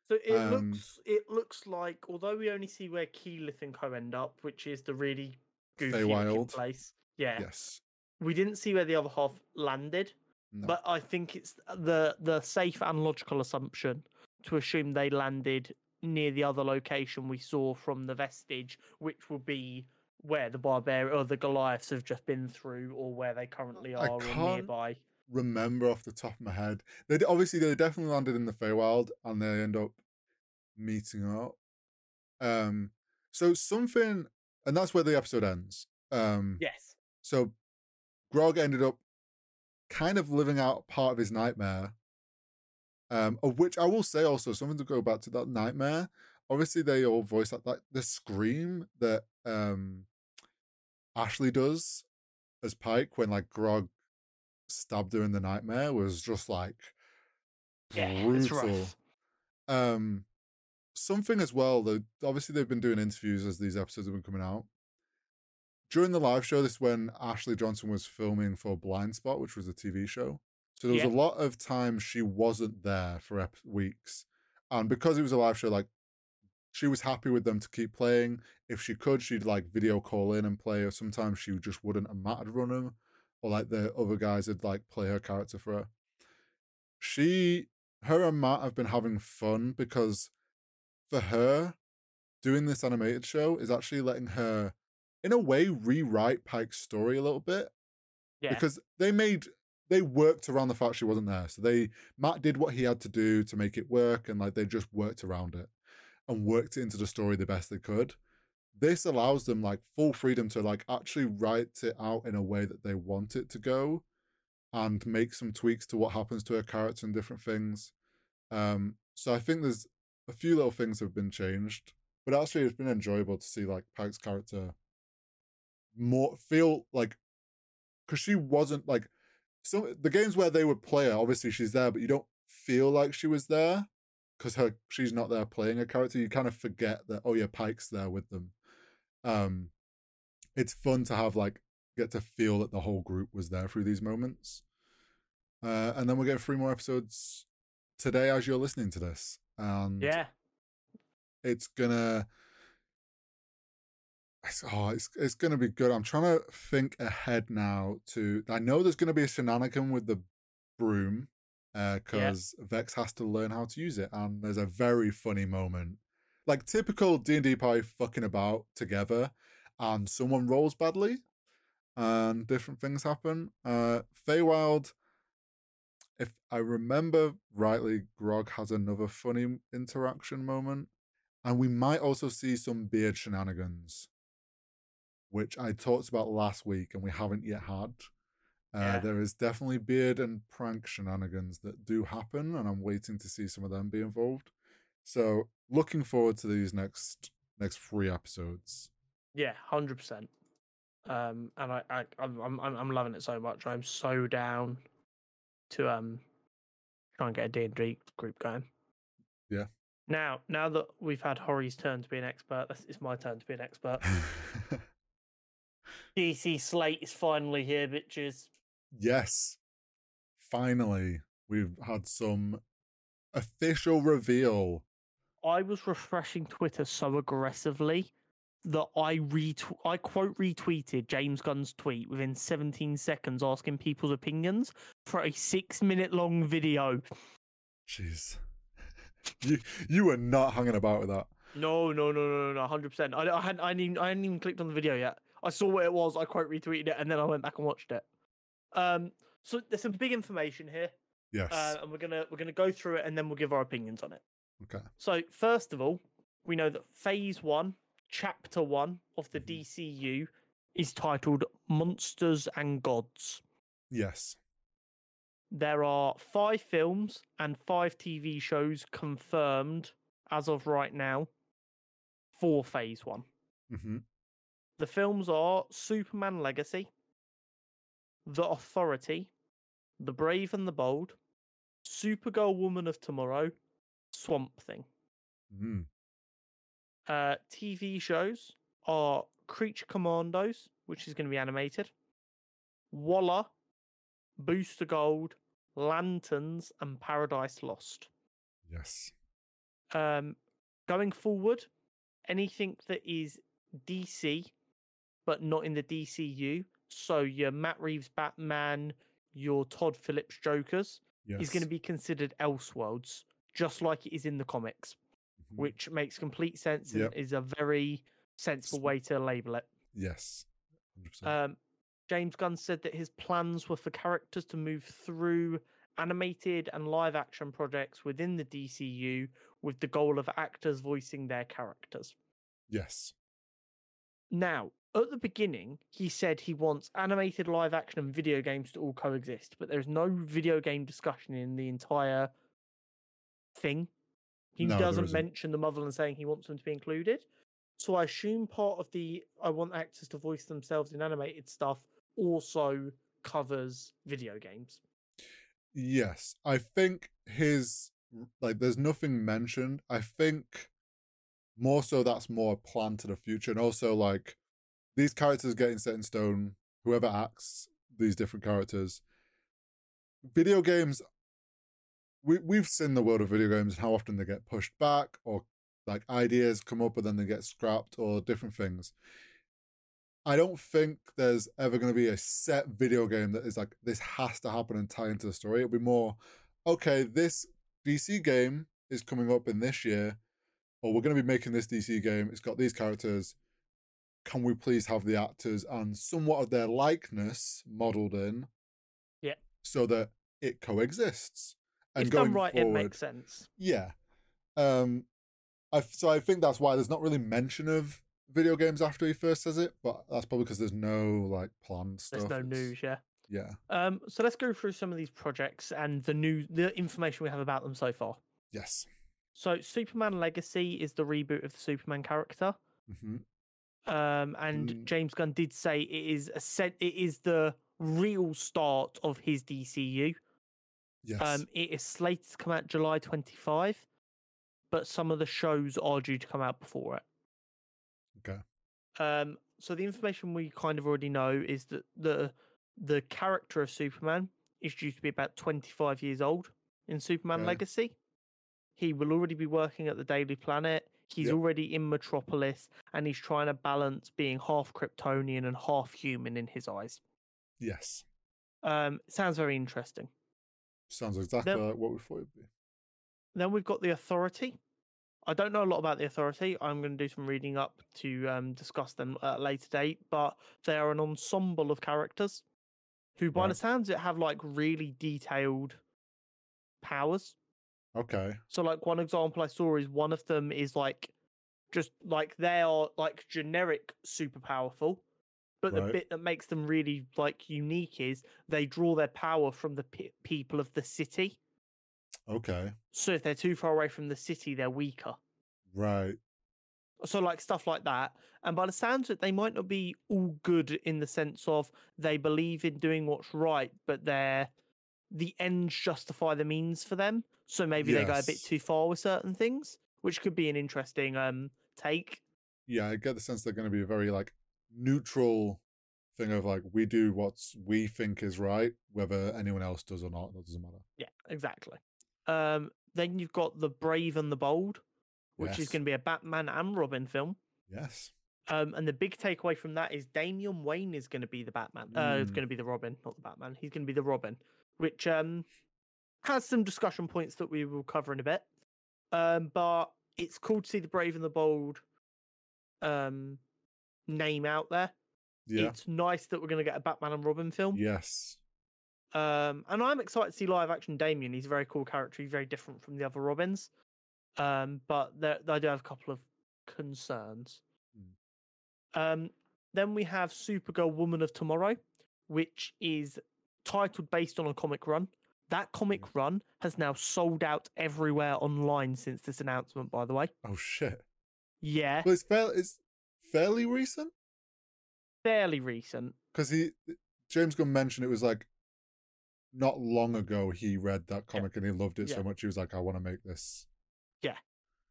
So it Um, looks it looks like although we only see where Keyleth and Co end up, which is the really goofy looking place. Yeah. Yes. We didn't see where the other half landed, No. but I think it's the the safe and logical assumption to assume they landed near the other location we saw from the vestige, which will be where the barbarian or the Goliaths have just been through, or where they currently are, or can't nearby. remember off the top of my head. They obviously they definitely landed in the Feywild and they end up meeting up. Um, so something, and that's where the episode ends. Um, Yes. so Grog ended up kind of living out part of his nightmare. Um, of which I will say also something to go back to that nightmare. Obviously, they all voice that like the scream that um Ashley does as Pike when like Grog stabbed her in the nightmare was just like Yeah, brutal. Um, something as well. Though obviously they've been doing interviews as these episodes have been coming out. During the live show, this is when Ashley Johnson was filming for Blind Spot, which was a TV show. So there was Yeah. a lot of time she wasn't there for ep- weeks, and because it was a live show, like she was happy with them to keep playing. If she could, she'd like video call in and play, or sometimes she just wouldn't, and Matt would run them, or like the other guys would like play her character for her. She, her and Matt have been having fun because for her, doing this animated show is actually letting her, in a way, rewrite Pike's story a little bit Yeah. because they made they worked around the fact she wasn't there. So they Matt did what he had to do to make it work, and like they just worked around it and worked it into the story the best they could. This allows them like full freedom to like actually write it out in a way that they want it to go and make some tweaks to what happens to her character and different things. Um, so I think there's a few little things have been changed, but actually it's been enjoyable to see like Pike's character more feel like because she wasn't like some the games where they would play her. Obviously, she's there, but you don't feel like she was there because her she's not there playing a character. You kind of forget that oh yeah, Pike's there with them. Um, it's fun to have like get to feel that the whole group was there through these moments. Uh, and then we're getting three more episodes today as you're listening to this, and Yeah. it's gonna it's, oh, it's, it's gonna be good. I'm trying to think ahead now to I know there's gonna be a shenanigan with the broom because Vex has to learn how to use it, and there's a very funny moment. Like typical D and D party fucking about together, and someone rolls badly, and different things happen. Uh Feywild, if I remember rightly, Grog has another funny interaction moment, and we might also see some beard shenanigans, which I talked about last week and we haven't yet had. Uh, Yeah. There is definitely beard and prank shenanigans that do happen, and I'm waiting to see some of them be involved. So, looking forward to these next next three episodes. Yeah, hundred percent. Um, and I, I, I'm, I'm, I'm loving it so much. I'm so down to um try and get a D and D group going. Yeah. Now, now that we've had Horry's turn to be an expert, it's my turn to be an expert. DC Slate is finally here, bitches. Yes, finally, we've had some official reveal. I was refreshing Twitter so aggressively that I retw- I quote retweeted James Gunn's tweet within 17 seconds asking people's opinions for a six minute long video. Jeez, you you were not hanging about with that. No, no, no, no, no, hundred percent. I, I hadn't, I hadn't, even, I hadn't even clicked on the video yet. I saw what it was. I quote retweeted it, and then I went back and watched it. Um, so there's some big information here, Yes. uh, and we're gonna we're gonna go through it, and then we'll give our opinions on it. okay. So first of all, we know that Phase One, Chapter One of the Mhm. DCU is titled Monsters and Gods. Yes. There are five films and five TV shows confirmed as of right now for Phase One. hmm The films are Superman Legacy, The Authority, The Brave and the Bold, Supergirl Woman of Tomorrow, Swamp Thing. Mm. Uh, TV shows are Creature Commandos, which is going to be animated, Waller, Booster Gold, Lanterns, and Paradise Lost. Yes. Um, going forward, anything that is DC, but not in the DCU, so your Matt Reeves Batman, your Todd Phillips Jokers, Yes. is going to be considered Elseworlds, just like it is in the comics, Mhm. which makes complete sense Yep. and is a very sensible way to label it. Yes. 100%. Um, James Gunn said that his plans were for characters to move through animated and live action projects within the DCU with the goal of actors voicing their characters. yes. Now, at the beginning, he said he wants animated live action and video games to all coexist, but there's no video game discussion in the entire thing. He No, doesn't mention the other than saying he wants them to be included. So I assume part of the I want actors to voice themselves in animated stuff also covers video games. Yes. I think his like there's nothing mentioned. I think more so that's more a plan to the future and also like these characters getting set in stone, whoever acts these different characters. Video games we we've seen the world of video games and how often they get pushed back or like ideas come up and then they get scrapped or different things. I don't think there's ever going to be a set video game that is like this has to happen and tie into the story. It'll be more, okay, this DC game is coming up in this year, or we're going to be making this DC game. It's got these characters. Can we please have the actors and somewhat of their likeness modeled in? Yeah. So that it coexists. And if going done right, forward, it makes sense. yeah. Um, I so I think that's why there's not really mention of video games after he first says it, but that's probably because there's no like planned stuff. There's no news, yeah. Yeah. Um, so let's go through some of these projects and the new the information we have about them so far. Yes. So Superman Legacy is the reboot of the Superman character. hmm Um, and Mm. James Gunn did say it is a set. It is the real start of his DCU. Yes. Um, it is slated to come out July twenty five, but some of the shows are due to come out before it. okay. Um, so the information we kind of already know is that the the character of Superman is due to be about twenty five years old in Superman Okay. Legacy. He will already be working at the Daily Planet. He's Yep. already in Metropolis, and he's trying to balance being half Kryptonian and half human in his eyes. Yes. Um, sounds very interesting. Sounds exactly Then- like what we thought it'd be. Then we've got the Authority. I don't know a lot about the Authority. I'm going to do some reading up to um, discuss them at a later date, but they are an ensemble of characters who, by the Right. sounds, of it have like really detailed powers. Okay. So, like one example I saw is one of them is like just like they are like generic super powerful, but the bit that makes them really like unique is they draw their power from the pe- people of the city. Okay. So if they're too far away from the city, they're weaker. Right. So like stuff like that. And by the sounds of it, they might not be all good in the sense of they believe in doing what's right, but they're the ends justify the means for them. So maybe they go a bit too far with certain things, which could be an interesting um take. Yeah, I get the sense they're going to be a very like neutral thing of like we do what we think is right, whether anyone else does or not. That doesn't matter. Yeah, exactly. Um, then you've got the Brave and the Bold, which is going to be a Batman and Robin film. Yes. Um, and the big takeaway from that is Damian Wayne is going to be the Batman. Uh, it's Mm. going to be the Robin, not the Batman. He's going to be the Robin, which um has some discussion points that we will cover in a bit. Um, but it's cool to see the Brave and the Bold um name out there. Yeah. It's nice that we're going to get a Batman and Robin film. Yes. Um, and I'm excited to see live action Damian. He's a very cool character. He's very different from the other Robins. Um, but there, I do have a couple of concerns. Um, then we have Supergirl Woman of Tomorrow, which is titled based on a comic run. That comic run has now sold out everywhere online since this announcement, by the way. Oh shit. Yeah, Well, it's fairly it's fairly recent fairly recent. because he James Gunn mentioned it was like not long ago he read that comic and he loved it Yeah. so much he was like I want to make this. Yeah.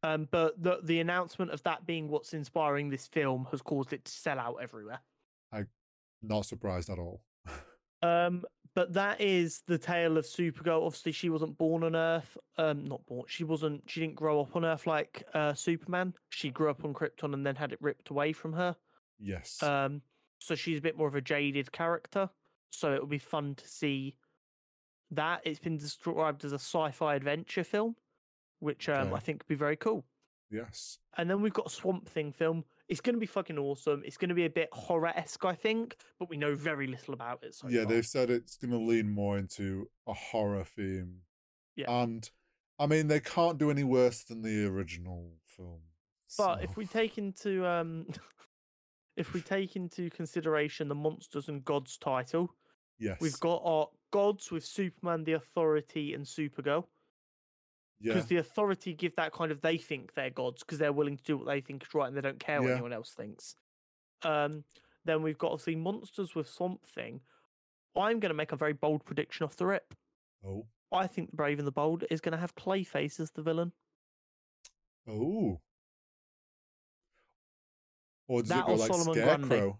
Um, but the the announcement of that being what's inspiring this film has caused it to sell out everywhere. I'm not surprised at all. Um, but that is the tale of Supergirl. Obviously, she wasn't born on Earth. Um, not born. She wasn't. She didn't grow up on Earth like uh, Superman. She grew up on Krypton and then had it ripped away from her. yes. Um, so she's a bit more of a jaded character. So it will be fun to see that. It's been described as a sci-fi adventure film, which um, Okay. I think would be very cool. yes. And then we've got a Swamp Thing film. It's going to be fucking awesome. It's going to be a bit horror esque, I think, but we know very little about it. So yeah, far. they've said it's going to lean more into a horror theme. Yeah. And I mean, they can't do any worse than the original film. But so- if we take into um, if we take into consideration the monsters and gods title, yes, we've got our gods with Superman, the Authority, and Supergirl. Yeah, Because the Authority give that kind of they think they're gods because they're willing to do what they think is right and they don't care what Yeah. anyone else thinks. Um, then we've got obviously monsters with something. I'm going to make a very bold prediction off the rip. oh, I think the Brave and the Bold is going to have Clayface as the villain. oh, or does That it go like Solomon Grundy.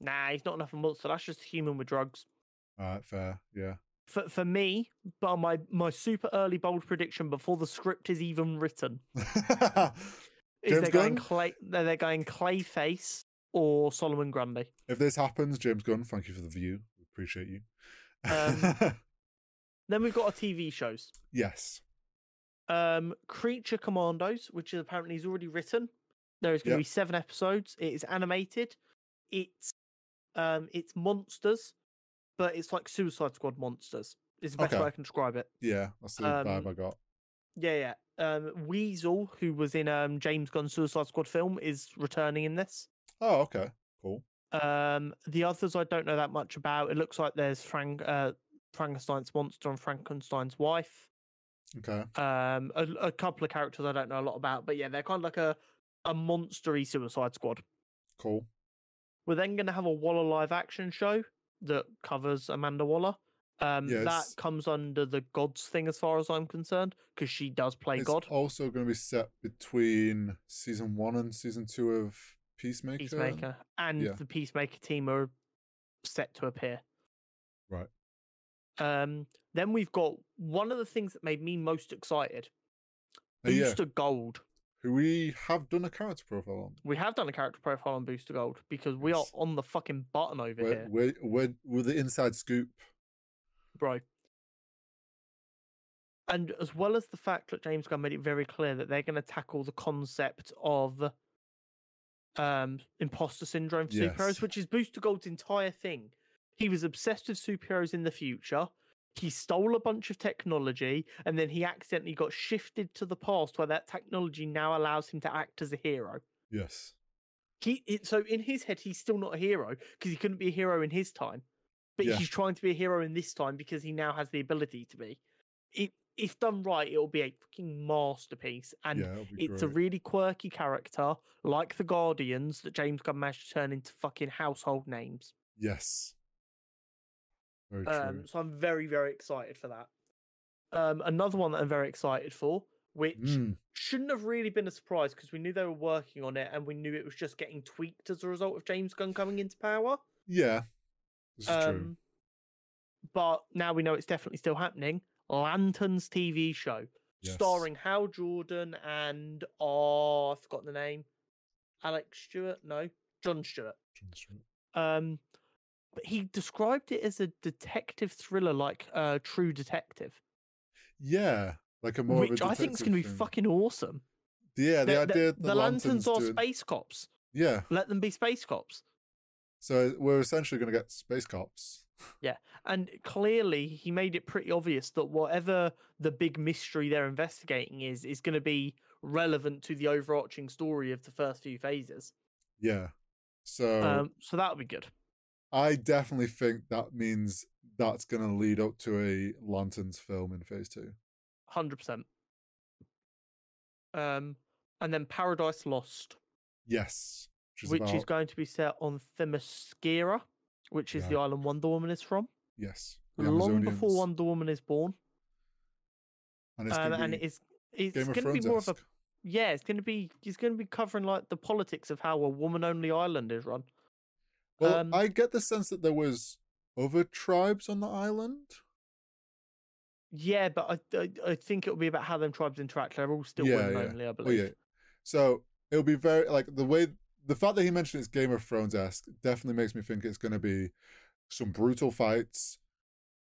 Nah, he's not enough of a monster. That's just a human with drugs. All right, fair, yeah. For for me, but my my super early bold prediction before the script is even written is they're going clay they're, they're going Clayface or Solomon Grundy. if this happens, James Gunn, thank you for the view. We appreciate you. Um, Then we've got our TV shows. yes. Um, Creature Commandos, which is apparently is already written. There is going to Yep. be seven episodes. It is animated. It's um, it's monsters, but it's like Suicide Squad monsters. Is the best Okay. way I can describe it. Yeah, that's the Um, vibe I got. Yeah, yeah. Um, Weasel, who was in um James Gunn's Suicide Squad film, is returning in this. Oh, okay, cool. Um, the others I don't know that much about. It looks like there's Frank, uh, Frankenstein's monster and Frankenstein's wife. Okay, Um, a, a couple of characters I don't know a lot about, but yeah, they're kind of like a a monstery Suicide Squad. cool. We're then going to have a Waller live action show that covers Amanda Waller. Um, Yes. that comes under the gods thing as far as I'm concerned because she does play it's God. also going to be set between season one and season two of Peacemaker. Peacemaker and yeah. the Peacemaker team are set to appear. Right. Um, then we've got one of the things that made me most excited. Uh, yeah, Booster Gold. Who we have done a character profile on. We have done a character profile on Booster Gold because we are on the fucking button over We're, here, we're, we're, we're the inside scoop. bro. And as well as the fact that James Gunn made it very clear that they're going to tackle the concept of um imposter syndrome for Yes. superheroes, which is Booster Gold's entire thing. He was obsessed with superheroes in the future. He stole a bunch of technology and then he accidentally got shifted to the past where that technology now allows him to act as a hero. Yes. He it, so in his head he's still not a hero because he couldn't be a hero in his time, but Yeah. he's trying to be a hero in this time because he now has the ability to be. It if done right, it'll be a fucking masterpiece, and yeah, it's a really quirky character like the Guardians that James Gunn managed to turn into fucking household names. yes. True. Um, so I'm very very excited for that. Um, another one that I'm very excited for, which Mm, shouldn't have really been a surprise because we knew they were working on it and we knew it was just getting tweaked as a result of James Gunn coming into power. yeah. This is true. Um, but now we know it's definitely still happening. Lanterns TV show Yes. starring Hal Jordan and oh, I forgot the name. Alex Stewart? No, John Stewart. John Stewart. Um, but he described it as a detective thriller, like uh, True Detective, Yeah, like a more of which a I think is going to be fucking awesome. Yeah, the, The, idea the, the lanterns, are doing- space cops. Yeah, Let them be space cops. so we're essentially going to get space cops. Yeah, and clearly, he made it pretty obvious that whatever the big mystery they're investigating is, is going to be relevant to the overarching story of the first few phases. Yeah, so Um, so that would be good. I definitely think that means that's going to lead up to a Lanterns film in Phase Two. Hundred percent. Um, and then Paradise Lost, Yes, which is which about is going to be set on Themyscira, which is Yeah. the island Wonder Woman is from, yes, long before Wonder Woman is born. and it's Um, going and to be it's it's Game going to be more of a yeah, it's going to be it's going to be covering like the politics of how a woman-only island is run. Well, um, I get the sense that there was other tribes on the island. Yeah, but I, I I think it'll be about how them tribes interact. They're all still Yeah, yeah. only, I Oh believe. yeah. So it'll be very like the way the fact that he mentioned it's Game of Thrones esque definitely makes me think it's going to be some brutal fights.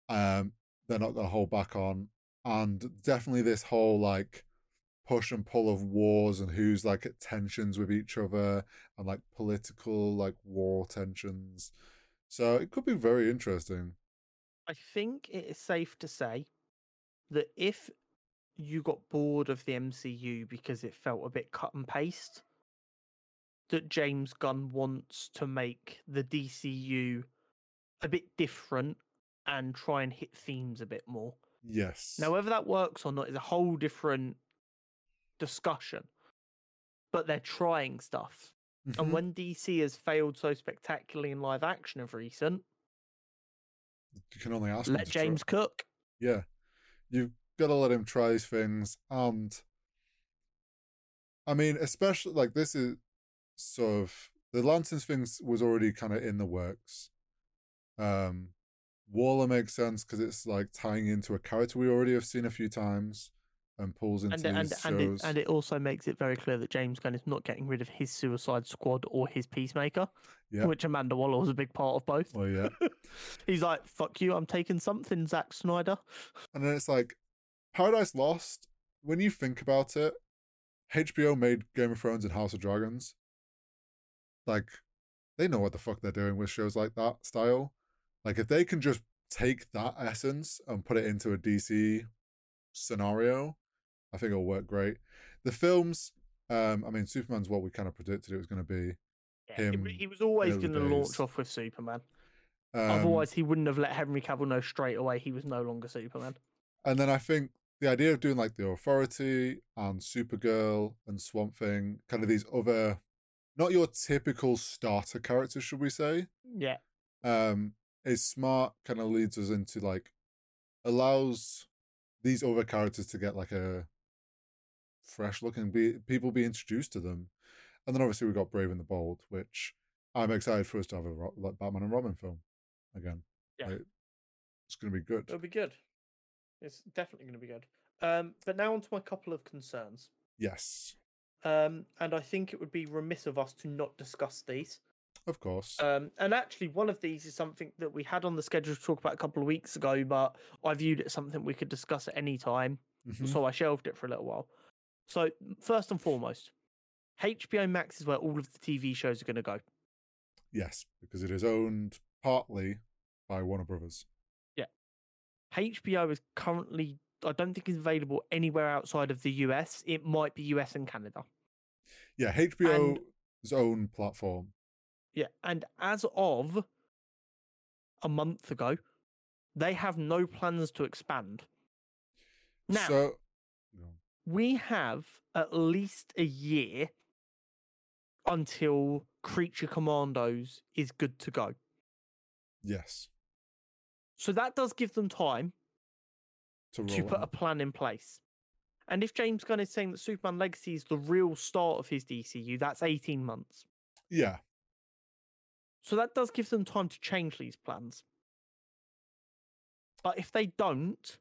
Um, they're not going to hold back on, and definitely this whole like push and pull of wars and who's like at tensions with each other and like political like war tensions. So it could be very interesting. I think it is safe to say that if you got bored of the MCU because it felt a bit cut and paste, that James Gunn wants to make the DCU a bit different and try and hit themes a bit more. Yes. Now, whether that works or not is a whole different discussion. But they're trying stuff. Mhm. And when DC has failed so spectacularly in live action of recent, you can only ask. let to try. James cook. Yeah. You've got to let him try these things. And I mean, especially like this is sort of the Lanterns things was already kind of in the works. Um, Waller makes sense because it's like tying into a character we already have seen a few times and pulls into And and these and it, shows. and it also makes it very clear that James Gunn is not getting rid of his Suicide Squad or his Peacemaker, Yeah. which Amanda Waller was a big part of both. Oh yeah. He's like, "Fuck you, I'm taking something, Zack Snyder." And then it's like Paradise Lost, when you think about it, HBO made Game of Thrones and House of Dragons. Like, they know what the fuck they're doing with shows like that style. Like, if they can just take that essence and put it into a DC scenario, I think it'll work great. The films, um, I mean, Superman's what we kind of predicted it was going to be. Yeah, he, Him he was always going to launch off with Superman. Um, Otherwise, he wouldn't have let Henry Cavill know straight away he was no longer Superman. And then I think the idea of doing like the Authority and Supergirl and Swamp Thing, kind of these other, not your typical starter characters, should we say, Yeah, um, is smart. Kind of leads us into like, allows these other characters to get like a fresh look be people be introduced to them. And then obviously we got Brave and the Bold, which I'm excited for us to have a like Batman and Robin film again. Yeah. Like, it's going to be good. it'll be good. It's definitely going to be good. Um, but now onto my couple of concerns. Yes, Um, and I think it would be remiss of us to not discuss these. of course. Um, and actually, one of these is something that we had on the schedule to talk about a couple of weeks ago, but I viewed it as something we could discuss at any time, Mhm. so I shelved it for a little while. So, first and foremost, HBO Max is where all of the TV shows are going to go. Yes, because it is owned partly by Warner Brothers. Yeah. HBO is currently, I don't think, is available anywhere outside of the US. It might be US and Canada. Yeah, HBO's own platform. Yeah, and as of a month ago, they have no plans to expand. Now, so we have at least a year until Creature Commandos is good to go. yes, So that does give them time to to put a plan in place. And if James Gunn is saying that Superman Legacy is the real start of his DCU, that's 18 months. yeah, So that does give them time to change these plans. But if they don't,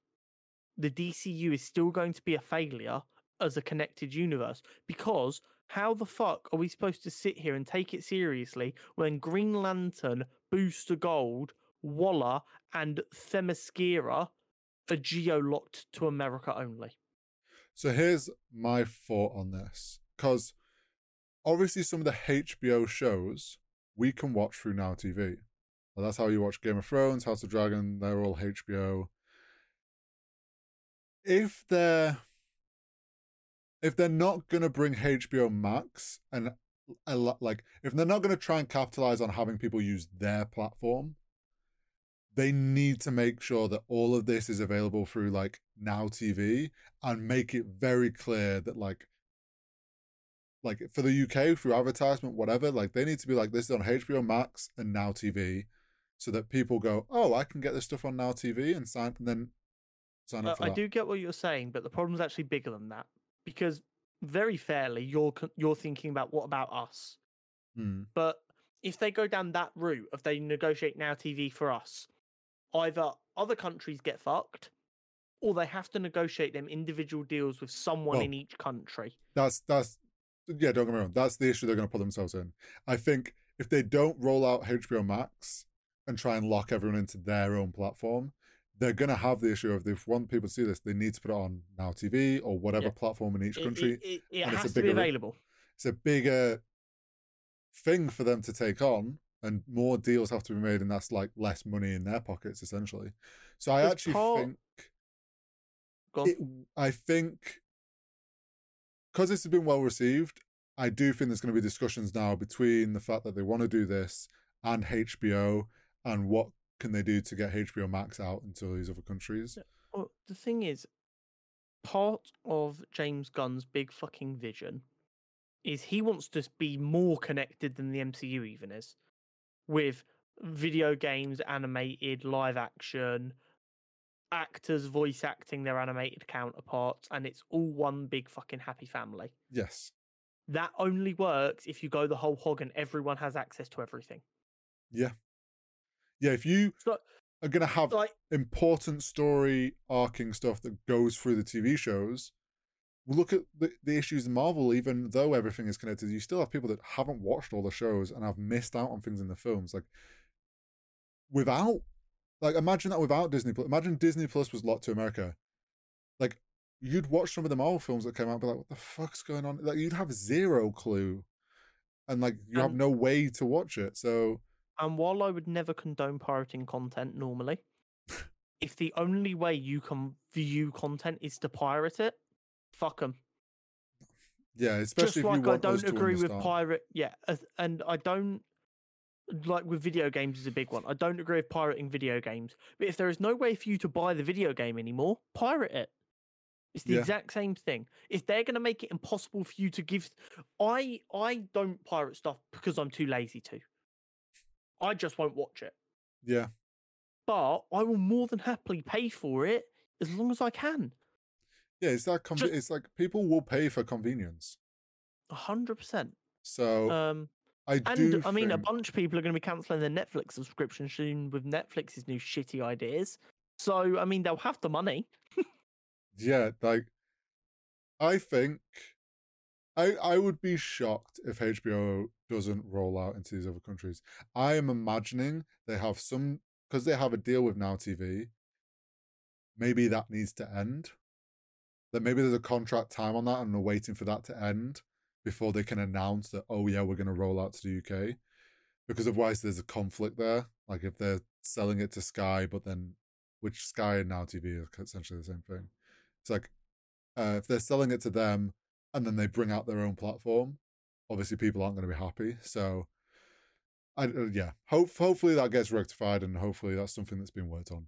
the DCU is still going to be a failure as a connected universe because how the fuck are we supposed to sit here and take it seriously when Green Lantern, Booster Gold, Waller, and Themyscira are geo locked to America only? So here's my thought on this. Because obviously, some of the HBO shows we can watch through Now TV. Well, that's how you watch Game of Thrones, House of Dragon, they're all HBO. If they're if they're not gonna bring HBO Max and a lot like if they're not gonna try and capitalize on having people use their platform, they need to make sure that all of this is available through like Now TV and make it very clear that like like for the UK through advertisement whatever like they need to be like this is on HBO Max and Now TV so that people go oh I can get this stuff on Now TV and sign and then sign Uh, up I that. do get what you're saying, but the problem's actually bigger than that because very fairly, you're you're thinking about what about us? Hmm. But if they go down that route of they negotiate now TV for us, either other countries get fucked, or they have to negotiate them individual deals with someone Well, in each country. That's that's yeah, don't get me wrong. That's the issue they're going to put themselves in. I think if they don't roll out HBO Max and try and lock everyone into their own platform, they're going to have the issue of if they want people to see this, they need to put it on Now TV or whatever Yeah. platform in each It, country. it, it, it and it's a has to be bigger available. It's a bigger thing for them to take on, and more deals have to be made, and that's like less money in their pockets essentially. So I actually part- think it, I think because this has been well received, I do think there's going to be discussions now between the fact that they want to do this and HBO and what can they do to get HBO Max out into these other countries. Well, the thing is, part of James Gunn's big fucking vision is he wants to be more connected than the MCU even is, with video games, animated, live action, actors voice acting their animated counterparts, and it's all one big fucking happy family. Yes. That only works if you go the whole hog and everyone has access to everything. Yeah. Yeah. If you So, are going to have like, important story arcing stuff that goes through the TV shows, look at the, the issues in Marvel, even though everything is connected, you still have people that haven't watched all the shows and have missed out on things in the films. Like, without, like, imagine that without Disney Plus. Imagine Disney Plus was locked to America. Like, you'd watch some of the Marvel films that came out, and be like, what the fuck's going on? Like, you'd have zero clue. And, like, you have no way to watch it. So, And while I would never condone pirating content normally, if the only way you can view content is to pirate it, fuck them. yeah, especially Just if like I don't agree with pirate. Yeah, and I don't like with video games is a big one. I don't agree with pirating video games. But if there is no way for you to buy the video game anymore, pirate it. It's the Yeah. exact same thing. If they're going to make it impossible for you to give, I I don't pirate stuff because I'm too lazy to. I just won't watch it. Yeah. but I will more than happily pay for it as long as I can. Yeah, it's that. Conv- Just- it's like people will pay for convenience. A hundred percent. So Um, I and do. I mean, a bunch of people are going to be cancelling their Netflix subscription soon with Netflix's new shitty ideas. So, I mean, they'll have the money. Yeah, like I think I I would be shocked if HBO doesn't roll out into these other countries. I am imagining they have some because they have a deal with Now TV. Maybe that needs to end. That maybe there's a contract time on that, and they're waiting for that to end before they can announce that. Oh yeah, we're going to roll out to the UK, because otherwise there's a conflict there. Like if they're selling it to Sky, but then which Sky and Now TV are essentially the same thing. It's like uh, if they're selling it to them and then they bring out their own platform, obviously people aren't going to be happy. So, I uh, yeah, hope hopefully that gets rectified and hopefully that's something that's been worked on.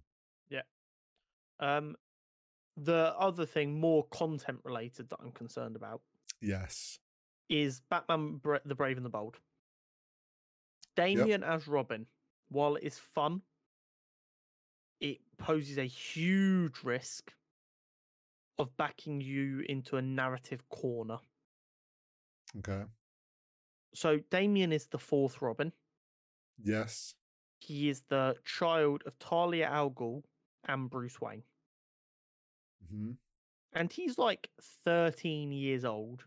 Yeah. Um, the other thing, more content related, that I'm concerned about Yes. is Batman: Bra- The Brave and the Bold. Damian as Robin, while it is fun, it poses a huge risk of backing you into a narrative corner. Okay. So Damian is the fourth Robin. Yes. He is the child of Talia al Ghul and Bruce Wayne. hmm And he's like 13 years old,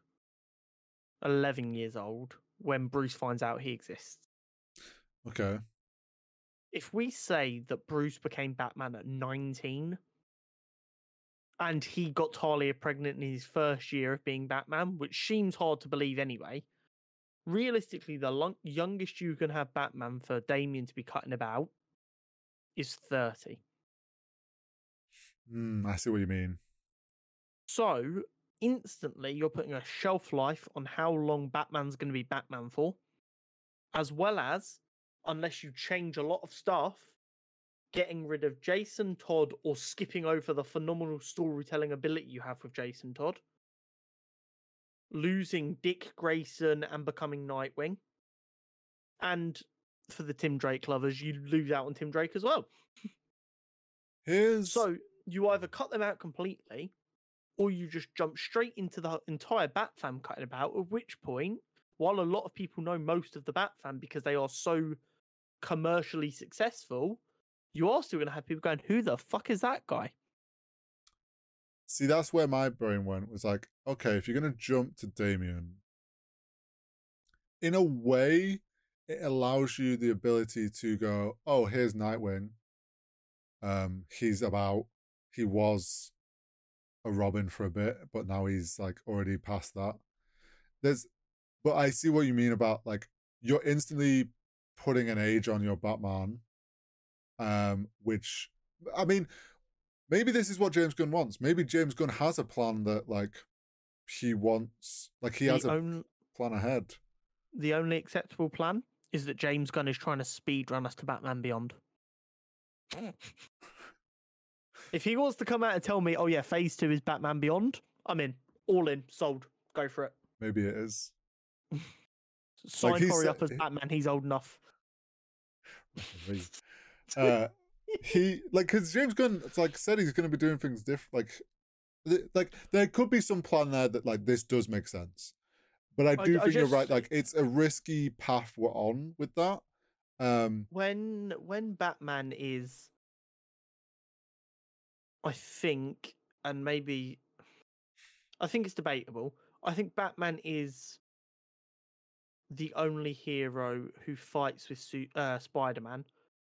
11 years old when Bruce finds out he exists. Okay. If we say that Bruce became Batman at 19 and he got Talia pregnant in his first year of being Batman, which seems hard to believe anyway, realistically, the lon- youngest you can have Batman for Damian to be cutting about is 30. Mm, I see what you mean. So instantly, you're putting a shelf life on how long Batman's going to be Batman for, as well as, unless you change a lot of stuff, getting rid of Jason Todd or skipping over the phenomenal storytelling ability you have with Jason Todd, losing Dick Grayson and becoming Nightwing, and for the Tim Drake lovers, you lose out on Tim Drake as well. Here's So you either cut them out completely, or you just jump straight into the entire Bat fam cutting about. At which point, while a lot of people know most of the Bat fam because they are so commercially successful, you are also going to have people going, "Who the fuck is that guy?" See, that's where my brain went. Was like, okay, if you're gonna jump to Damian, in a way, it allows you the ability to go, oh, here's Nightwing. Um, he's about, he was a Robin for a bit, but now he's like already past that. There's, but I see what you mean about like you're instantly putting an age on your Batman, um, which I mean, maybe this is what James Gunn wants. Maybe James Gunn has a plan that like he wants, like he has the, a on- plan ahead. the only acceptable plan is that James Gunn is trying to speed run us to Batman Beyond. if he wants to come out and tell me, "Oh yeah, Phase Two is Batman Beyond," I'm in, all in, sold. Go for it. Maybe it is. Sign he Corey up as Batman. He's old enough. Uh, he like because James Gunn, it's like said he's going to be doing things different. Like, th- like there could be some plan there that like this does make sense, but I I- do I think you're right. Like, it's a risky path we're on with that. Um, when when Batman is I think and maybe I think it's debatable. I think Batman is the only hero who fights with uh, Spider-Man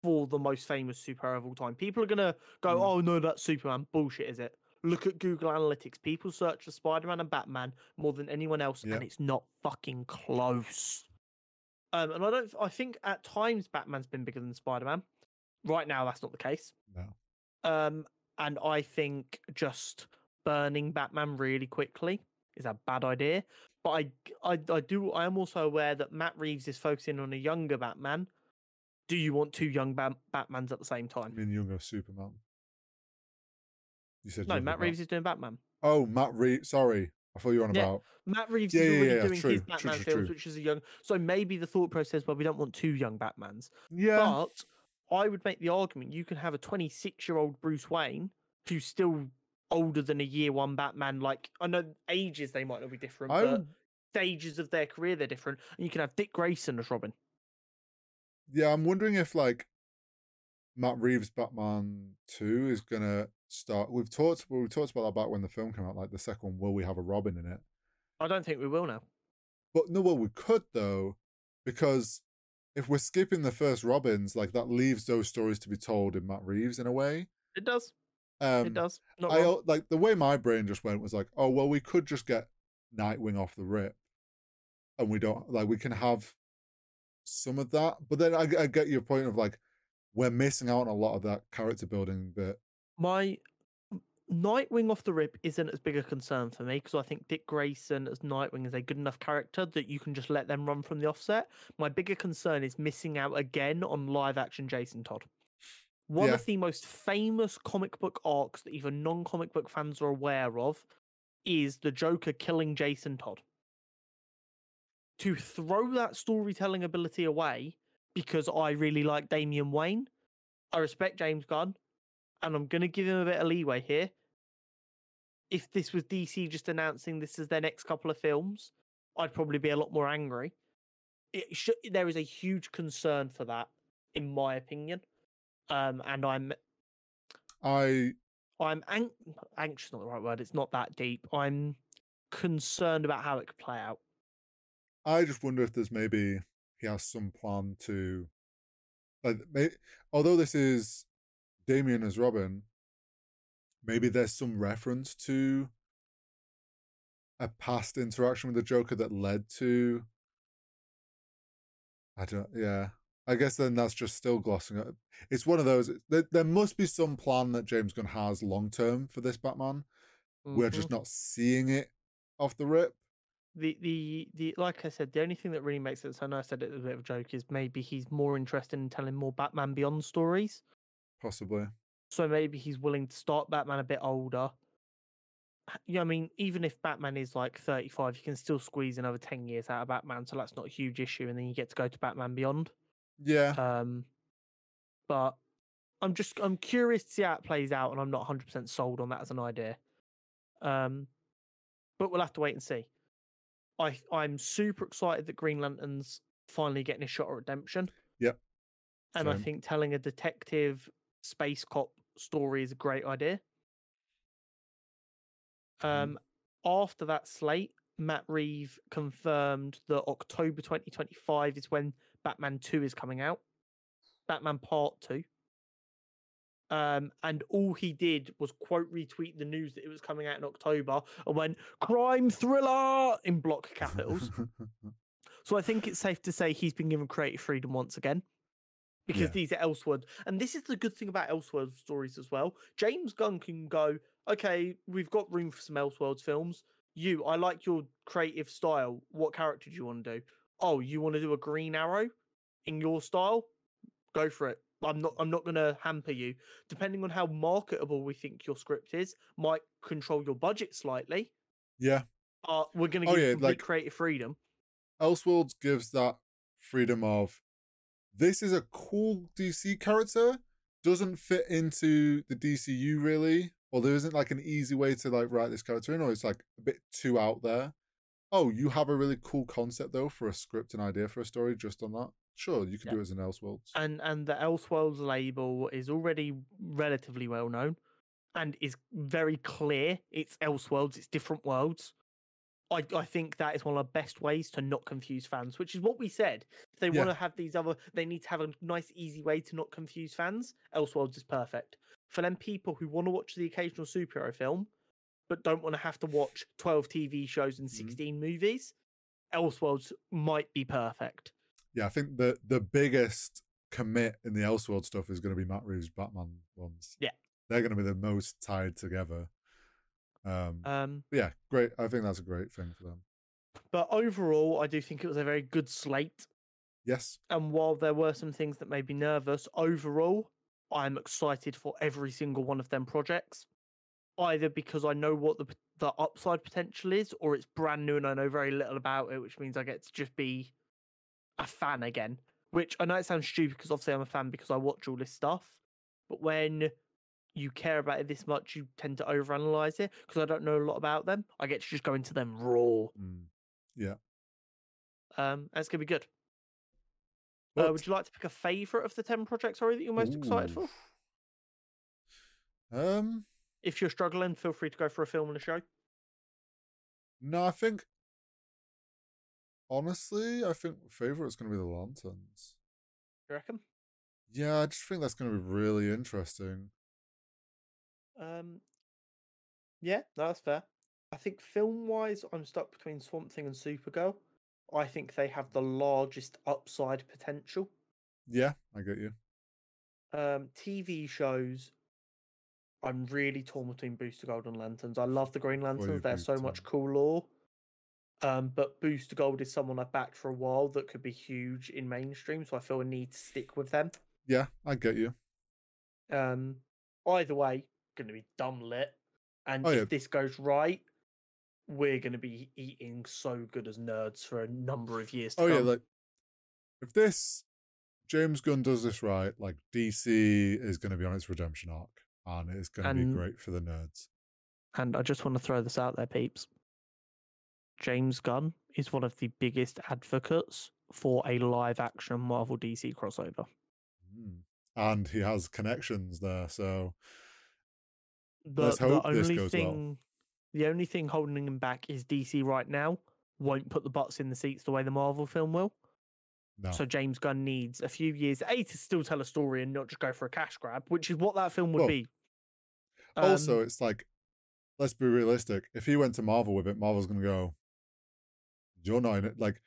for the most famous superhero of all time. People are gonna go, Mm. "Oh no, that's Superman." Bullshit, is it? Look at Google Analytics. People search for Spider-Man and Batman more than anyone else, Yeah. and it's not fucking close. Um, and I don't. I think at times Batman's been bigger than Spider-Man. Right now, that's not the case. no, Um, and I think just burning Batman really quickly is a bad idea. But I, I, I do. I am also aware that Matt Reeves is focusing on a younger Batman. Do you want two young Bat- Batmans at the same time? I mean younger Superman. You said No, Matt Bat- Reeves is doing Batman. Oh, Matt Reeves. Sorry, I thought you were on Yeah, about. Matt Reeves Yeah, is yeah, already yeah, doing true, his true, Batman true, films, which is a young. So maybe the thought process, well, we don't want two young Batmans. Yeah, But I would make the argument you can have a 26 year old Bruce Wayne who's still older than a year one Batman. Like, I know ages they might not be different, I but stages of their career they're different. And you can have Dick Grayson as Robin. Yeah, I'm wondering if like Matt Reeves Batman Two is gonna start. We've talked. Well, we talked about that back when the film came out. Like the second one, will we have a Robin in it? I don't think we will now. But no, well, we could though, because if we're skipping the first Robins, like that leaves those stories to be told in Matt Reeves in a way. It does. Um, it does. Not I wrong. like the way my brain just went was like, oh well, we could just get Nightwing off the rip, and we don't like we can have some of that. But then I, I get your point of like we're missing out on a lot of that character building that My Nightwing off the rip isn't as big a concern for me because I think Dick Grayson as Nightwing is a good enough character that you can just let them run from the offset. My bigger concern is missing out again on live action Jason Todd. One Yeah. of the most famous comic book arcs that even non comic book fans are aware of is the Joker killing Jason Todd. To throw that storytelling ability away because I really like Damian Wayne, I respect James Gunn, and I'm going to give him a bit of leeway here. If this was DC just announcing this as their next couple of films, I'd probably be a lot more angry. It should, there is a huge concern for that, in my opinion, um, and I'm I I'm ang- anxious. Not the right word. It's not that deep. I'm concerned about how it could play out. I just wonder if there's maybe he has some plan to, like, may, although this is Damian as Robin, maybe there's some reference to a past interaction with the Joker that led to. I don't. Yeah, I guess then that's just still glossing it. It's one of those. There, there must be some plan that James Gunn has long term for this Batman. We're Mhm. just not seeing it off the rip. The the the like I said, the only thing that really makes it. So I know I said it as a bit of a joke. Is maybe he's more interested in telling more Batman Beyond stories. Possibly. So maybe he's willing to start Batman a bit older. Yeah, I mean, even if Batman is like 35, you can still squeeze another 10 years out of Batman, so that's not a huge issue. And then you get to go to Batman Beyond. Yeah. Um, but I'm just I'm curious to see how it plays out, and I'm not 100 percent sold on that as an idea. Um, but we'll have to wait and see. I I'm super excited that Green Lantern's finally getting a shot at redemption. Yep. And I think telling a detective space cop story is a great idea. Um, after that slate, Matt Reeve confirmed that October 2025 is when Batman 2 is coming out. Batman Part 2. Um, and all he did was quote retweet the news that it was coming out in October and went crime thriller in block capitals. So I think it's safe to say he's been given creative freedom once again. Because Yeah. these are Elseworld. And this is the good thing about Elseworld stories as well. James Gunn can go, okay, we've got room for some Elseworlds films. You, I like your creative style. What character do you want to do? Oh, you want to do a Green Arrow in your style? Go for it. I'm not I'm not gonna hamper you. Depending on how marketable we think your script is, might control your budget slightly. yeah. Uh, we're gonna Oh, give you yeah, like- creative freedom. Elseworlds gives that freedom of this is a cool DC character, doesn't fit into the DCU really, or there isn't like an easy way to like write this character in, or it's like a bit too out there. Oh, you have a really cool concept though for a script and idea for a story just on that. Sure, you can Yeah. do it as an Elseworlds. and and the Elseworlds label is already relatively well known and is very clear. It's Elseworlds, it's different worlds. I, I think that is one of the best ways to not confuse fans, which is what we said. If they Yeah. want to have these other, they need to have a nice, easy way to not confuse fans. Elseworlds is perfect. For them people who want to watch the occasional superhero film, but don't want to have to watch 12 TV shows and Mhm. 16 movies, Elseworlds might be perfect. Yeah, I think the the biggest commit in the Elseworld stuff is going to be Matt Reeves' Batman ones. Yeah. they're going to be the most tied together. Um, Um, yeah, great. I think that's a great thing for them. But overall, I do think it was a very good slate. Yes, And while there were some things that made me nervous, overall, I'm excited for every single one of them projects. Either because I know what the the upside potential is, or it's brand new and I know very little about it, which means I get to just be a fan again. Which I know it sounds stupid because obviously I'm a fan because I watch all this stuff. But when you care about it this much, you tend to overanalyze it because I don't know a lot about them. I get to just go into them raw. Mm. Um, and it's gonna be good. Uh, would you like to pick a favourite of the 10 projects, sorry, that you're most excited for? Um, If you're struggling, feel free to go for a film and a show. no, I think honestly, I think favorite is going to be the Lanterns. You reckon? Yeah, I just think that's going to be really interesting. Um, yeah, no, that's fair. I think film wise, I'm stuck between Swamp Thing and Supergirl. I think they have the largest upside potential. Yeah, I get you. Um, TV shows, I'm really torn between Booster Gold and Lanterns. I love the Green Lanterns. They're so much cool lore. Um, but Booster Gold is someone I've backed for a while that could be huge in mainstream, so I feel a need to stick with them. Yeah, I get you. Um, either way, going to be dumb lit. And Oh, if yeah. this goes right, we're going to be eating so good as nerds for a number of years to Oh come. yeah, like if this James Gunn does this right, like DC is going to be on its redemption arc, and it's going to be great for the nerds. And I just want to throw this out there, peeps. James Gunn is one of the biggest advocates for a live action Marvel DC crossover. Mm. And he has connections there, so The, Let's the hope this only goes well. thing the only thing holding him back is DC right now won't put the butts in the seats the way the Marvel film will. no. So James Gunn needs a few years, A, to still tell a story and not just go for a cash grab, which is what that film would Well, be. also, Um, it's like, let's be realistic. If he went to Marvel with it, Marvel's going to go, "You're not in it." Like,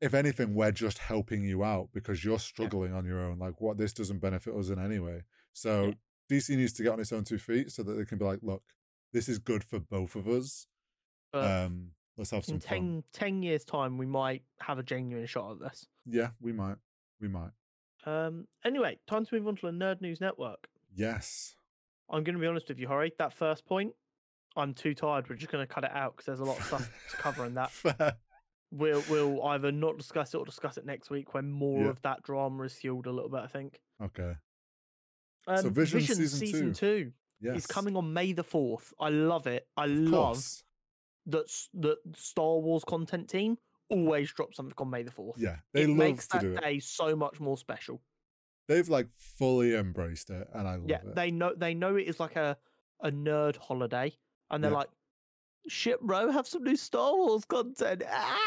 if anything, we're just helping you out because you're struggling on your own. Like, what this doesn't benefit us in any way. So Yeah. DC needs to get on its own two feet so that they can be like, "Look, this is good for both of us. but um, let's have some in fun." 10, 10 years' time, we might have a genuine shot at this. Yeah, we might. We might. Um, anyway, time to move on to the Nerd News Network. Yes. I'm going to be honest with you, Hori. That first point, I'm too tired. We're just going to cut it out because there's a lot of stuff to cover in that. Fair. We'll we'll either not discuss it or discuss it next week when more Yeah. of that drama is fueled a little bit. I think. Okay. Um, Vision Vision, season season, two. two, Yes. is coming on May the fourth. I love it. I Of love course. that that Star Wars content team always drop something on May the fourth. Yeah, they it love makes to that do it. day so much more special. They've like fully embraced it, and I love yeah, it. they know they know it is like a a nerd holiday, and they're Yeah. like, "Shit, bro, have some new Star Wars content." Ah!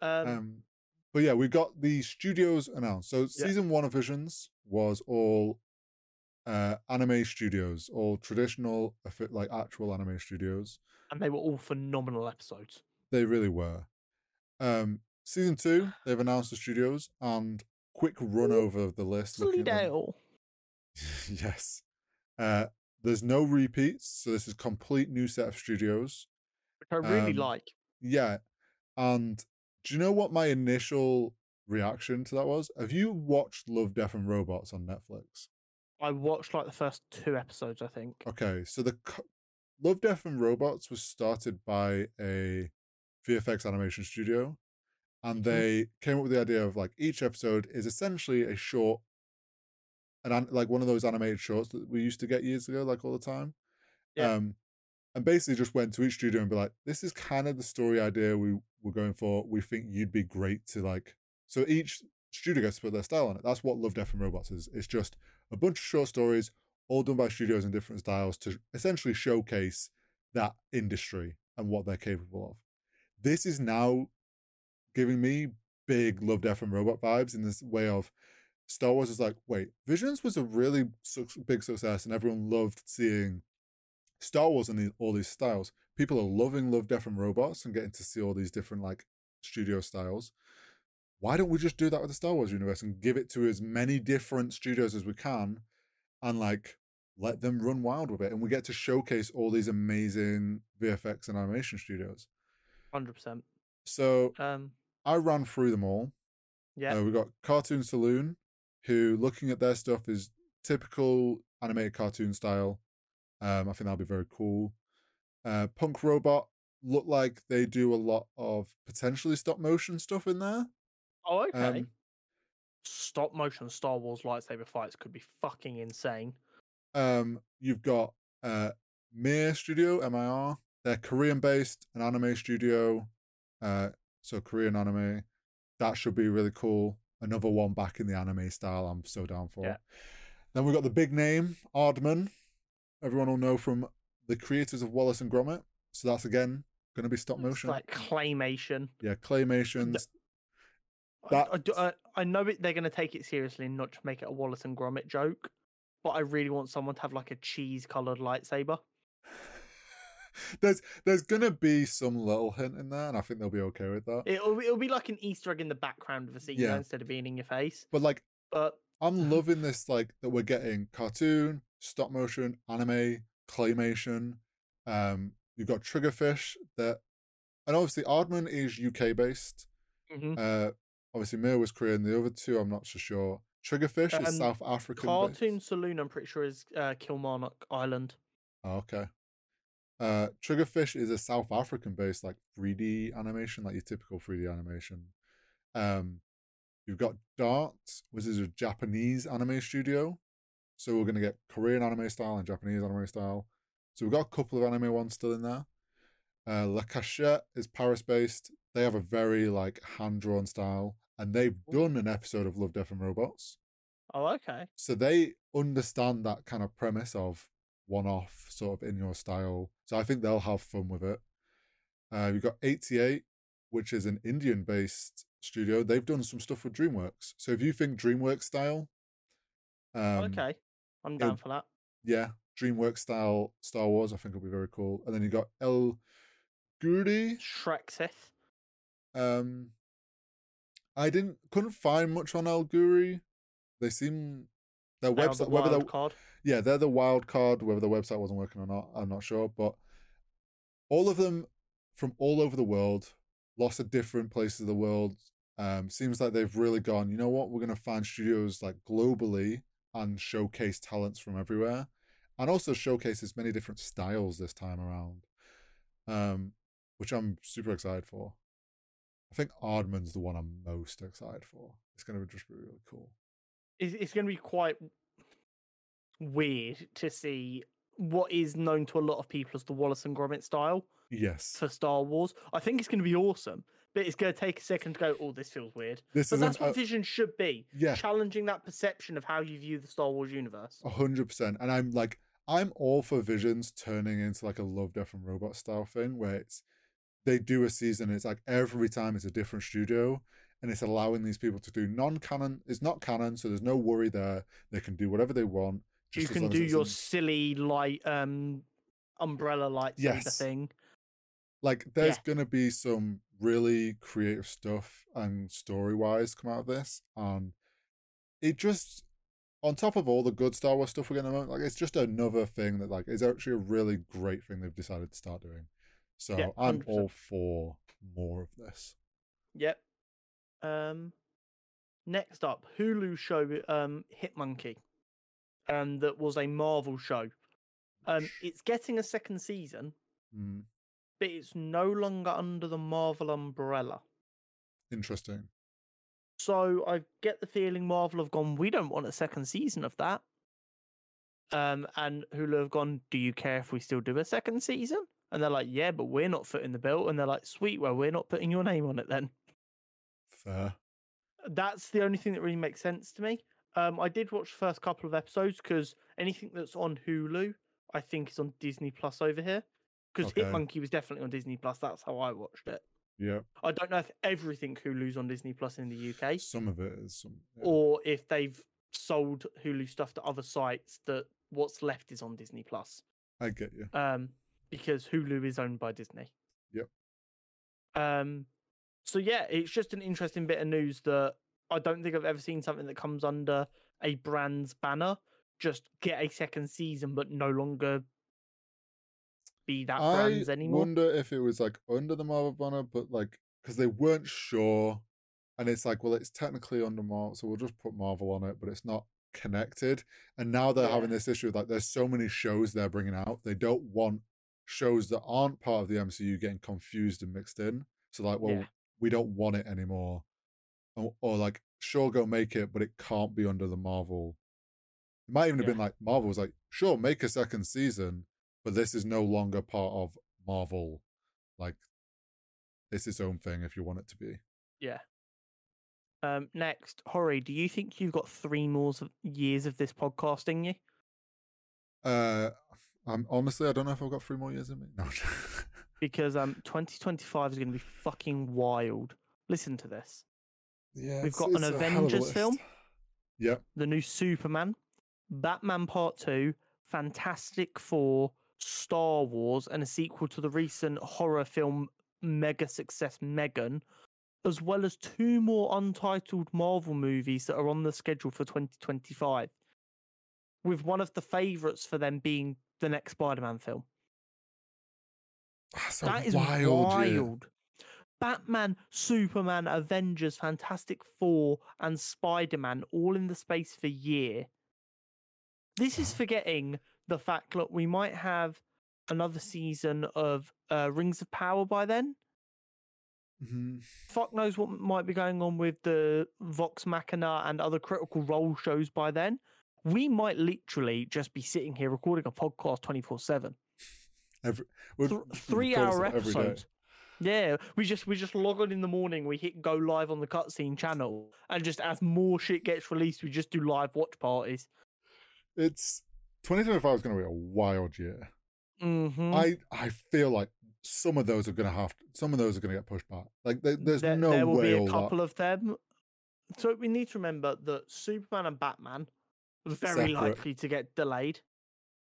Um, Um, but yeah, we got the studios announced. So season one of Visions was all uh anime studios, all traditional, like actual anime studios. and they were all phenomenal episodes. They really were. Um, season two, they've announced the studios and quick run over of the list. looking at them. Sullydale. yes. Uh, there's no repeats, so this is complete new set of studios. which I really Um, like. Yeah. And do you know what my initial reaction to that was? Have you watched Love, Death, and Robots on Netflix? I watched like the first two episodes, I think. Okay, so the co- Love, Death, and Robots was started by a VFX animation studio, and Mhm. they came up with the idea of like each episode is essentially a short, an like one of those animated shorts that we used to get years ago, like all the time. Yeah. Um, and basically just went to each studio and be like, "This is kind of the story idea we were going for. We think you'd be great to like." So each studio gets to put their style on it. That's what Love, Death, and Robots is. It's just a bunch of short stories, all done by studios in different styles to essentially showcase that industry and what they're capable of. This is now giving me big Love, Death, and Robot vibes in this way of Star Wars is like, wait, Visions was a really suc big success and everyone loved seeing Star Wars in the, all these styles. People are loving Love, Death, and Robots and getting to see all these different like studio styles. Why don't we just do that with the Star Wars universe and give it to as many different studios as we can and like let them run wild with it? And we get to showcase all these amazing VFX and animation studios. Hundred percent. So Um, I ran through them all. yeah, Uh, we got Cartoon Saloon, who looking at their stuff is typical animated cartoon style. Um, I think that'll be very cool. Uh, Punk Robot look like they do a lot of potentially stop motion stuff in there. oh okay. Um, Stop motion Star Wars lightsaber fights could be fucking insane. um, you've got uh, Mir Studio, MIR. They're Korean based, an anime studio. Uh, so Korean anime. That should be really cool. Another one back in the anime style. I'm so down for. Yeah. Then we've got the big name, Aardman. Everyone will know from the creators of Wallace and Gromit. So that's again going to be stop It's motion. like claymation. yeah, claymations. I- That- I, I, I know it, they're going to take it seriously and not just make it a Wallace and Gromit joke, but I really want someone to have like a cheese colored lightsaber. there's there's gonna be some little hint in there, and I think they'll be okay with that. It'll, it'll be like an Easter egg in the background of a scene Yeah. instead of being in your face. But like But I'm loving this like that we're getting cartoon, stop motion, anime, claymation. Um, you've got Triggerfish that, and obviously Aardman is UK based. Mhm. Uh, obviously Mir was Korean. The other two, I'm not so sure. Triggerfish Um, is South African. based. Cartoon Saloon, I'm pretty sure is uh, Kilmarnock Island. Oh, okay. Uh, Triggerfish is a South African based like 3D animation, like your typical 3D animation. Um, you've got Dart, which is a Japanese anime studio. So we're gonna get Korean anime style and Japanese anime style. So we've got a couple of anime ones still in there. Uh, La Cachette is Paris based. They have a very like hand drawn style, and they've done an episode of Love, Death and Robots. Oh, okay. So they understand that kind of premise of one off, sort of in your style. So I think they'll have fun with it. Uh, you've got 88, which is an Indian based studio. They've done some stuff with DreamWorks. So if you think DreamWorks style, um, okay. I'm down for that. yeah, DreamWorks style Star Wars, I think will be very cool. And then you got El Guiri. Shrek Sith. Um, I didn't couldn't find much on El Guiri. They seem their Now the website, whether they're card. yeah, they're the wild card. Whether the website wasn't working or not, I'm not sure. But all of them from all over the world, lots of different places of the world. Um, seems like they've really gone. You know what? We're going to find studios like globally and showcase talents from everywhere, and also showcase as many different styles this time around. Um, which I'm super excited for. I think Aardman's the one I'm most excited for. It's going to just be really cool. It's, it's going to be quite weird to see what is known to a lot of people as the Wallace and Gromit style Yes, for Star Wars. I think it's going to be awesome, but it's going to take a second to go. Oh, this feels weird. this But is that's what uh, Vision should be. yeah, Challenging that perception of how you view the Star Wars universe. A hundred percent. And I'm like, I'm all for Visions turning into like a Love, Death, and Robot style thing where it's they do a season. It's like every time it's a different studio, and it's allowing these people to do non-canon. It's not canon, so there's no worry there. They can do whatever they want. you can do your in- silly light um umbrella lightsaber Yes. thing. like. There's yeah. gonna be some really creative stuff and story-wise come out of this, and it just on top of all the good Star Wars stuff we're getting, at the moment, like it's just another thing that like is actually a really great thing they've decided to start doing. So Yeah, I'm all for more of this. Yep. Um, next up, Hulu show um Hit Monkey, um, that was a Marvel show. Um, it's getting a second season, Mm, but it's no longer under the Marvel umbrella. interesting. So I get the feeling Marvel have gone, we don't want a second season of that. Um, and Hulu have gone, do you care if we still do a second season? And they're like, yeah, but we're not footing the bill. And they're like, sweet, well, we're not putting your name on it then. Fair. That's the only thing that really makes sense to me. Um, I did watch the first couple of episodes because anything that's on Hulu, I think is on Disney Plus over here. Because Okay. Hit Monkey was definitely on Disney Plus. That's how I watched it. Yeah. I don't know if everything Hulu's on Disney Plus in the UK. Some of it is some. yeah. or if they've sold Hulu stuff to other sites that what's left is on Disney Plus. I get you. Um, because Hulu is owned by Disney. Yep. Um, so yeah, it's just an interesting bit of news that I don't think I've ever seen something that comes under a brand's banner. Just get a second season, but no longer be that I brand's anymore. I wonder if it was like under the Marvel banner, but like because they weren't sure, and it's like, well, it's technically under Marvel, so we'll just put Marvel on it, but it's not connected. And now they're having this issue of like, there's so many shows they're bringing out, they don't want shows that aren't part of the MCU getting confused and mixed in. So like, well, Yeah. We don't want it anymore, or, or like, sure, go make it, but it can't be under the Marvel. It might even have Yeah. been like Marvel was like, sure, make a second season, but this is no longer part of Marvel. Like, it's its own thing if you want it to be. Yeah. Um, next, Hori, do you think you've got three more years of this podcasting you? Uh, I'm honestly, I don't know if I've got three more years in me. No. Because um 2025 is going to be fucking wild. Listen to this. yeah, We've got an Avengers film. Yeah. The new Superman, Batman Part 2, Fantastic Four, Star Wars and a sequel to the recent horror film mega success M3GAN, as well as two more untitled Marvel movies that are on the schedule for 2025, with one of the favourites for them being the next Spider Man film. That's That is wild. wild. Batman, Superman, Avengers, Fantastic Four, and Spider Man all in the space of a year. This is forgetting the fact that we might have another season of uh, Rings of Power by then. Mhm. Fuck knows what might be going on with the Vox Machina and other Critical Role shows by then. We might literally just be sitting here recording a podcast 24 7. Every, Th- three hour episodes. Yeah, we just we just log on in the morning, we hit go live on the cutscene channel, and just as more shit gets released, we just do live watch parties. It's 2025 is going to be a wild year. Mm-hmm. I I feel like some of those are going to have to, some of those are going to get pushed back. Like there, there's there, no there will way be a couple that. of them. So we need to remember that Superman and Batman are very Separate. likely to get delayed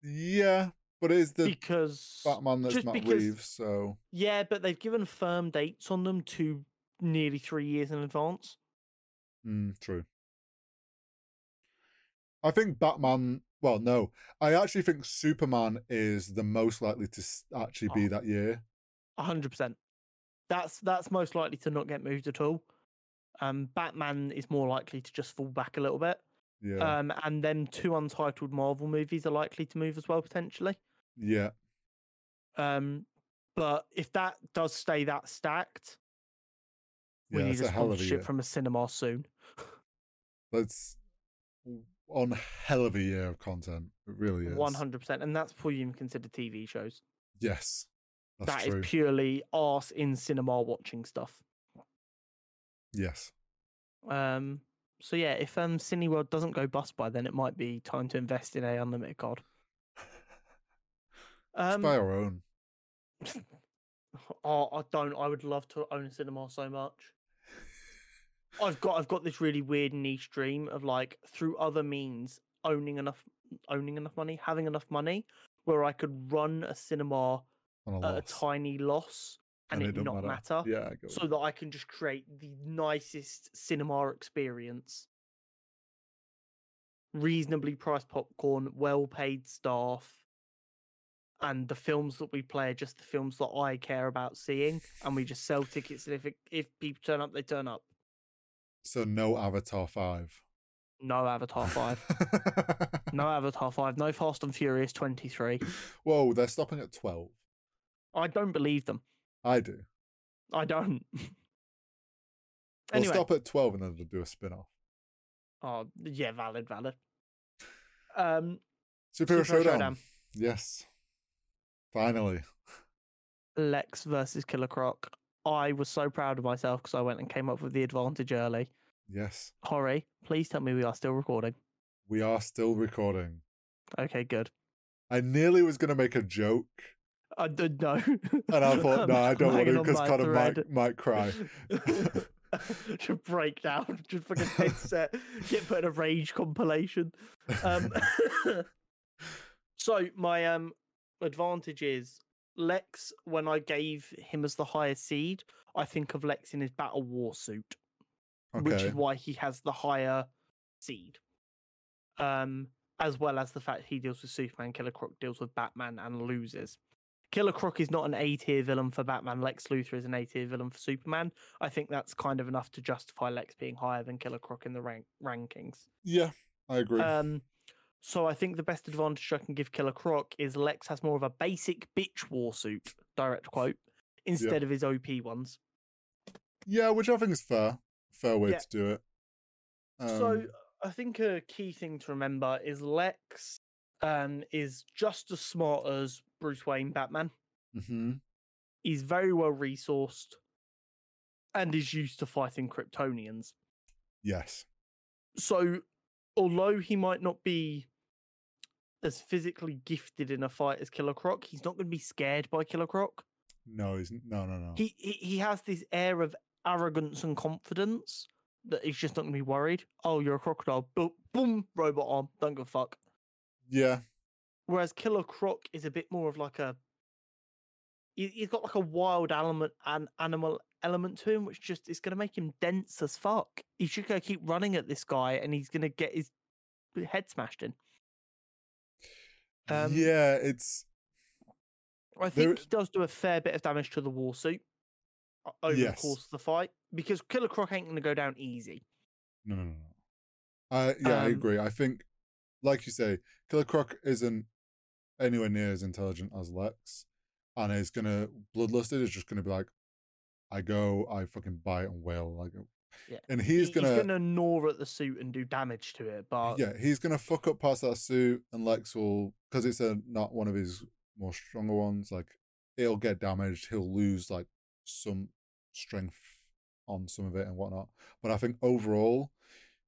Yeah, but it is the because Batman that's Matt because- Reeves, so yeah, but they've given firm dates on them to nearly three years in advance. mm, true. I think Batman. Well, no, I actually think Superman is the most likely to actually be Oh. that year. A hundred percent. That's that's most likely to not get moved at all. Um, Batman is more likely to just fall back a little bit. Yeah, Um, and then two untitled Marvel movies are likely to move as well potentially. Yeah. Um, but if that does stay that stacked, we Yeah, need a sponsorship from a cinema soon. That's on hell of a year of content. It really is. One hundred percent, and that's before you even consider TV shows. Yes, that's That is true. purely arse in cinema watching stuff. yes. Um, so yeah, if um Cineworld doesn't go bust by then, it might be time to invest in a unlimited card. Just Um, buy our own. oh, I don't. I would love to own a cinema so much. I've got I've got this really weird niche dream of like through other means owning enough owning enough money, having enough money where I could run a cinema a at a tiny loss and, it, don't not matter. Yeah, I go. so that I can just create the nicest cinema experience. Reasonably priced popcorn, well paid staff, and the films that we play are just the films that I care about seeing, and we just sell tickets. And if it, if people turn up, they turn up. So no Avatar five. No Avatar Five, no Avatar Five, no Fast and Furious Twenty Three. Whoa, they're stopping at twelve. I don't believe them. I do. I don't. Anyway, stop at twelve and then they'll do a spin off. oh yeah, valid, valid. Um, Superhero Showdown. Showdown. Yes. Finally. Lex versus Killer Croc. I was so proud of myself because I went and came up with the advantage early. Yes. Hori, please tell me we are still recording. We are still recording. Okay, good. I nearly was gonna make a joke. I did know. And I thought, no, I don't want to because Conor might might cry. Should break down. Just fucking headset. Get put in a rage compilation. Um, so my um advantage is Lex. When I gave him as the higher seed, I think of Lex in his battle war suit. which is why he has the higher seed. Um, as well as the fact he deals with Superman, Killer Croc deals with Batman and loses. Killer Croc is not an A tier villain for Batman. Lex Luthor is an A tier villain for Superman. I think that's kind of enough to justify Lex being higher than Killer Croc in the rank- rankings. Yeah, I agree. Um, so I think the best advantage I can give Killer Croc is Lex has more of a basic bitch war suit, direct quote, instead of his OP ones. yeah, which I think is fair. Fair way yeah. to do it. so Um, I think a key thing to remember is Lex um, is just as smart as Bruce Wayne Batman. mhm. He's very well resourced and is used to fighting Kryptonians. Yes. So although he might not be as physically gifted in a fight as Killer Croc, he's not going to be scared by Killer Croc. No, he's no, no, no. He, he he has this air of arrogance and confidence that he's just not going to be worried. Oh, you're a crocodile. Boom, boom, robot arm. Don't give a fuck. yeah, Whereas Killer Croc is a bit more of like a. he- He's got like a wild element and animal element to him which just is going to make him dense as fuck. He's just going to keep running at this guy, and he's going to get his head smashed in. Um, yeah, it's I There- think he does do a fair bit of damage to the war suit over Yes. the course of the fight because Killer Croc ain't going to go down easy. no, no, no. no. I yeah, I Um, agree. I think, like you say, Killer Croc isn't anywhere near as intelligent as Lex, and is gonna bloodlusted is just gonna be like, I go, I fucking bite and wail like, Yeah. and he's He- gonna, he's to gnaw at the suit and do damage to it, but yeah, he's gonna fuck up of that suit, and Lex will because it's a not one of his more stronger ones. Like it'll get damaged. He'll lose like some strength on some of it and whatnot. But I think overall,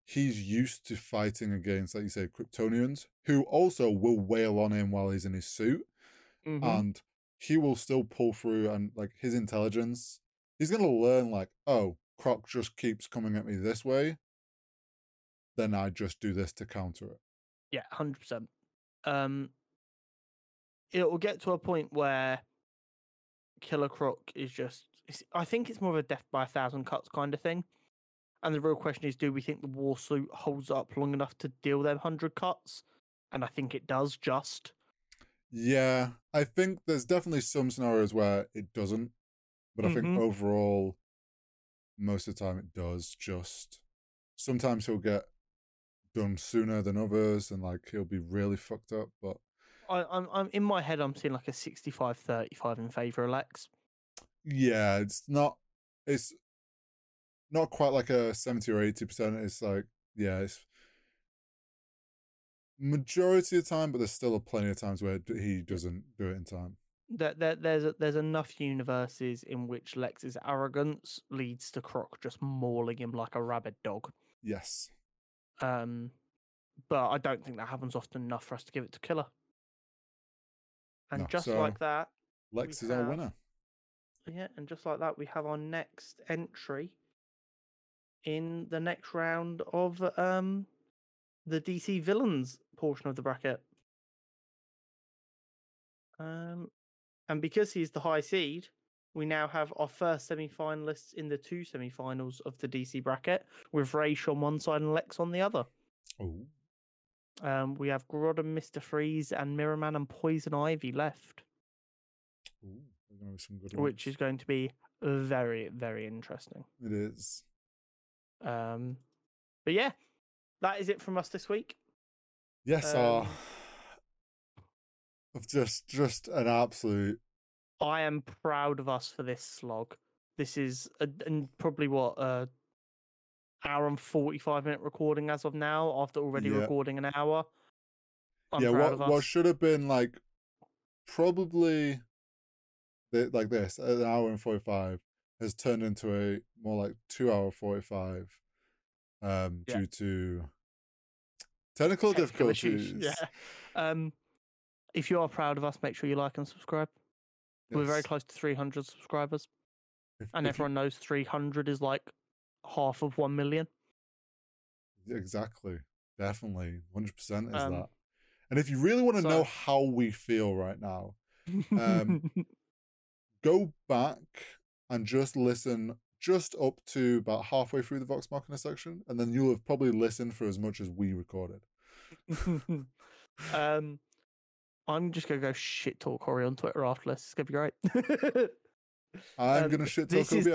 he's used to fighting against, like you say, Kryptonians who also will wail on him while he's in his suit, Mhm. and he will still pull through. And like his intelligence, he's gonna learn like, oh, Croc just keeps coming at me this way. Then I just do this to counter it. Yeah, hundred percent. Um, it will get to a point where Killer Croc is just. I think it's more of a death by a thousand cuts kind of thing. And the real question is, do we think the war suit holds up long enough to deal them hundred cuts? And I think it does. Just Yeah, I think there's definitely some scenarios where it doesn't, but I think Mhm. overall, most of the time it does. Just sometimes he'll get done sooner than others, and like he'll be really fucked up. But I, I'm, I'm in my head. I'm seeing like a 65-35 in favor of Lex. yeah, it's not, it's not quite like a seventy or eighty percent. It's like yeah, it's majority of the time, but there's still plenty of times where he doesn't do it in time. That there, there's there's enough universes in which Lex's arrogance leads to Croc just mauling him like a rabid dog. Yes. Um, but I don't think that happens often enough for us to give it to Killer. And No, just so- like that, Lex is our winner. yeah, and just like that, we have our next entry in the next round of um the DC villains portion of the bracket. Um, and because he's the high seed, we now have our first semi-finalists in the two semi-finals of the DC bracket, with Ra's on one side and Lex on the other. Oh, Um, we have Grodd and Mister Freeze and Mirrorman and Poison Ivy left, Ooh, gonna some good which is going to be very, very interesting. It is. Um, but yeah, that is it from us this week. Yes, uh, Um, of just just an absolute I am proud of us for this slog. This is a, and probably what a hour and forty five minute recording as of now. After already Yeah. recording an hour, I'm yeah. What what should have been like probably thi- like this an hour and forty five has turned into a more like two hour forty five um Yeah. due to technical, Technical issues, difficulties. Yeah. Um, if you are proud of us, make sure you like and subscribe. We're very close to 300 subscribers, and everyone knows 300 is like half of 1 million. Exactly. Definitely. 100% is Um, that. And if you really want to know how we feel right now, Um, go back and just listen just up to about halfway through the Vox Machina section, and then you'll have probably listened for as much as we recorded. um, I'm just gonna go shit talk Corey on Twitter after this. It's gonna be great. I'm Um, gonna shit talk this is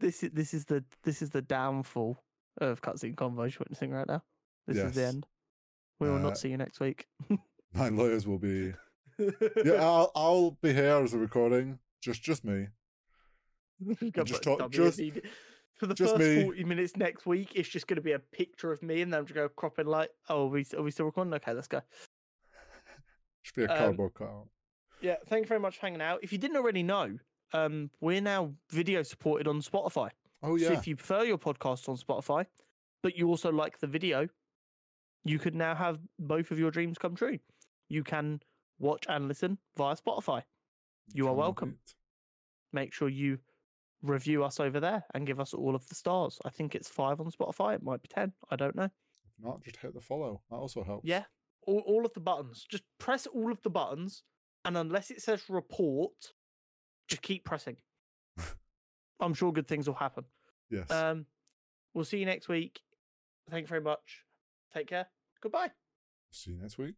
this is this is the this is the downfall of cutscene convos you're witnessing right now. This is the end. We will Uh, not see you next week. My lawyers will be. Yeah, I'll I'll be here as a recording. Just just me. Just talk- just- for the just first me. 40 minutes next week. It's just going to be a picture of me, and then I'm just going to crop in like, oh, are we, are we still recording? Okay, let's go. Should be a Um, cardboard cutout. Yeah, thank you very much for hanging out. If you didn't already know, um, we're now video supported on Spotify. Oh So yeah. if you prefer your podcast on Spotify, but you also like the video, you could now have both of your dreams come true. You can watch and listen via Spotify. You are welcome. Make sure you review us over there and give us all of the stars. I think it's five on Spotify. It might be 10. I don't know. If not, just hit the follow. That also helps. Yeah. All, all of the buttons. Just press all of the buttons. And unless it says report, just keep pressing. I'm sure good things will happen. Yes. Um, we'll see you next week. Thank you very much. Take care. Goodbye. See you next week.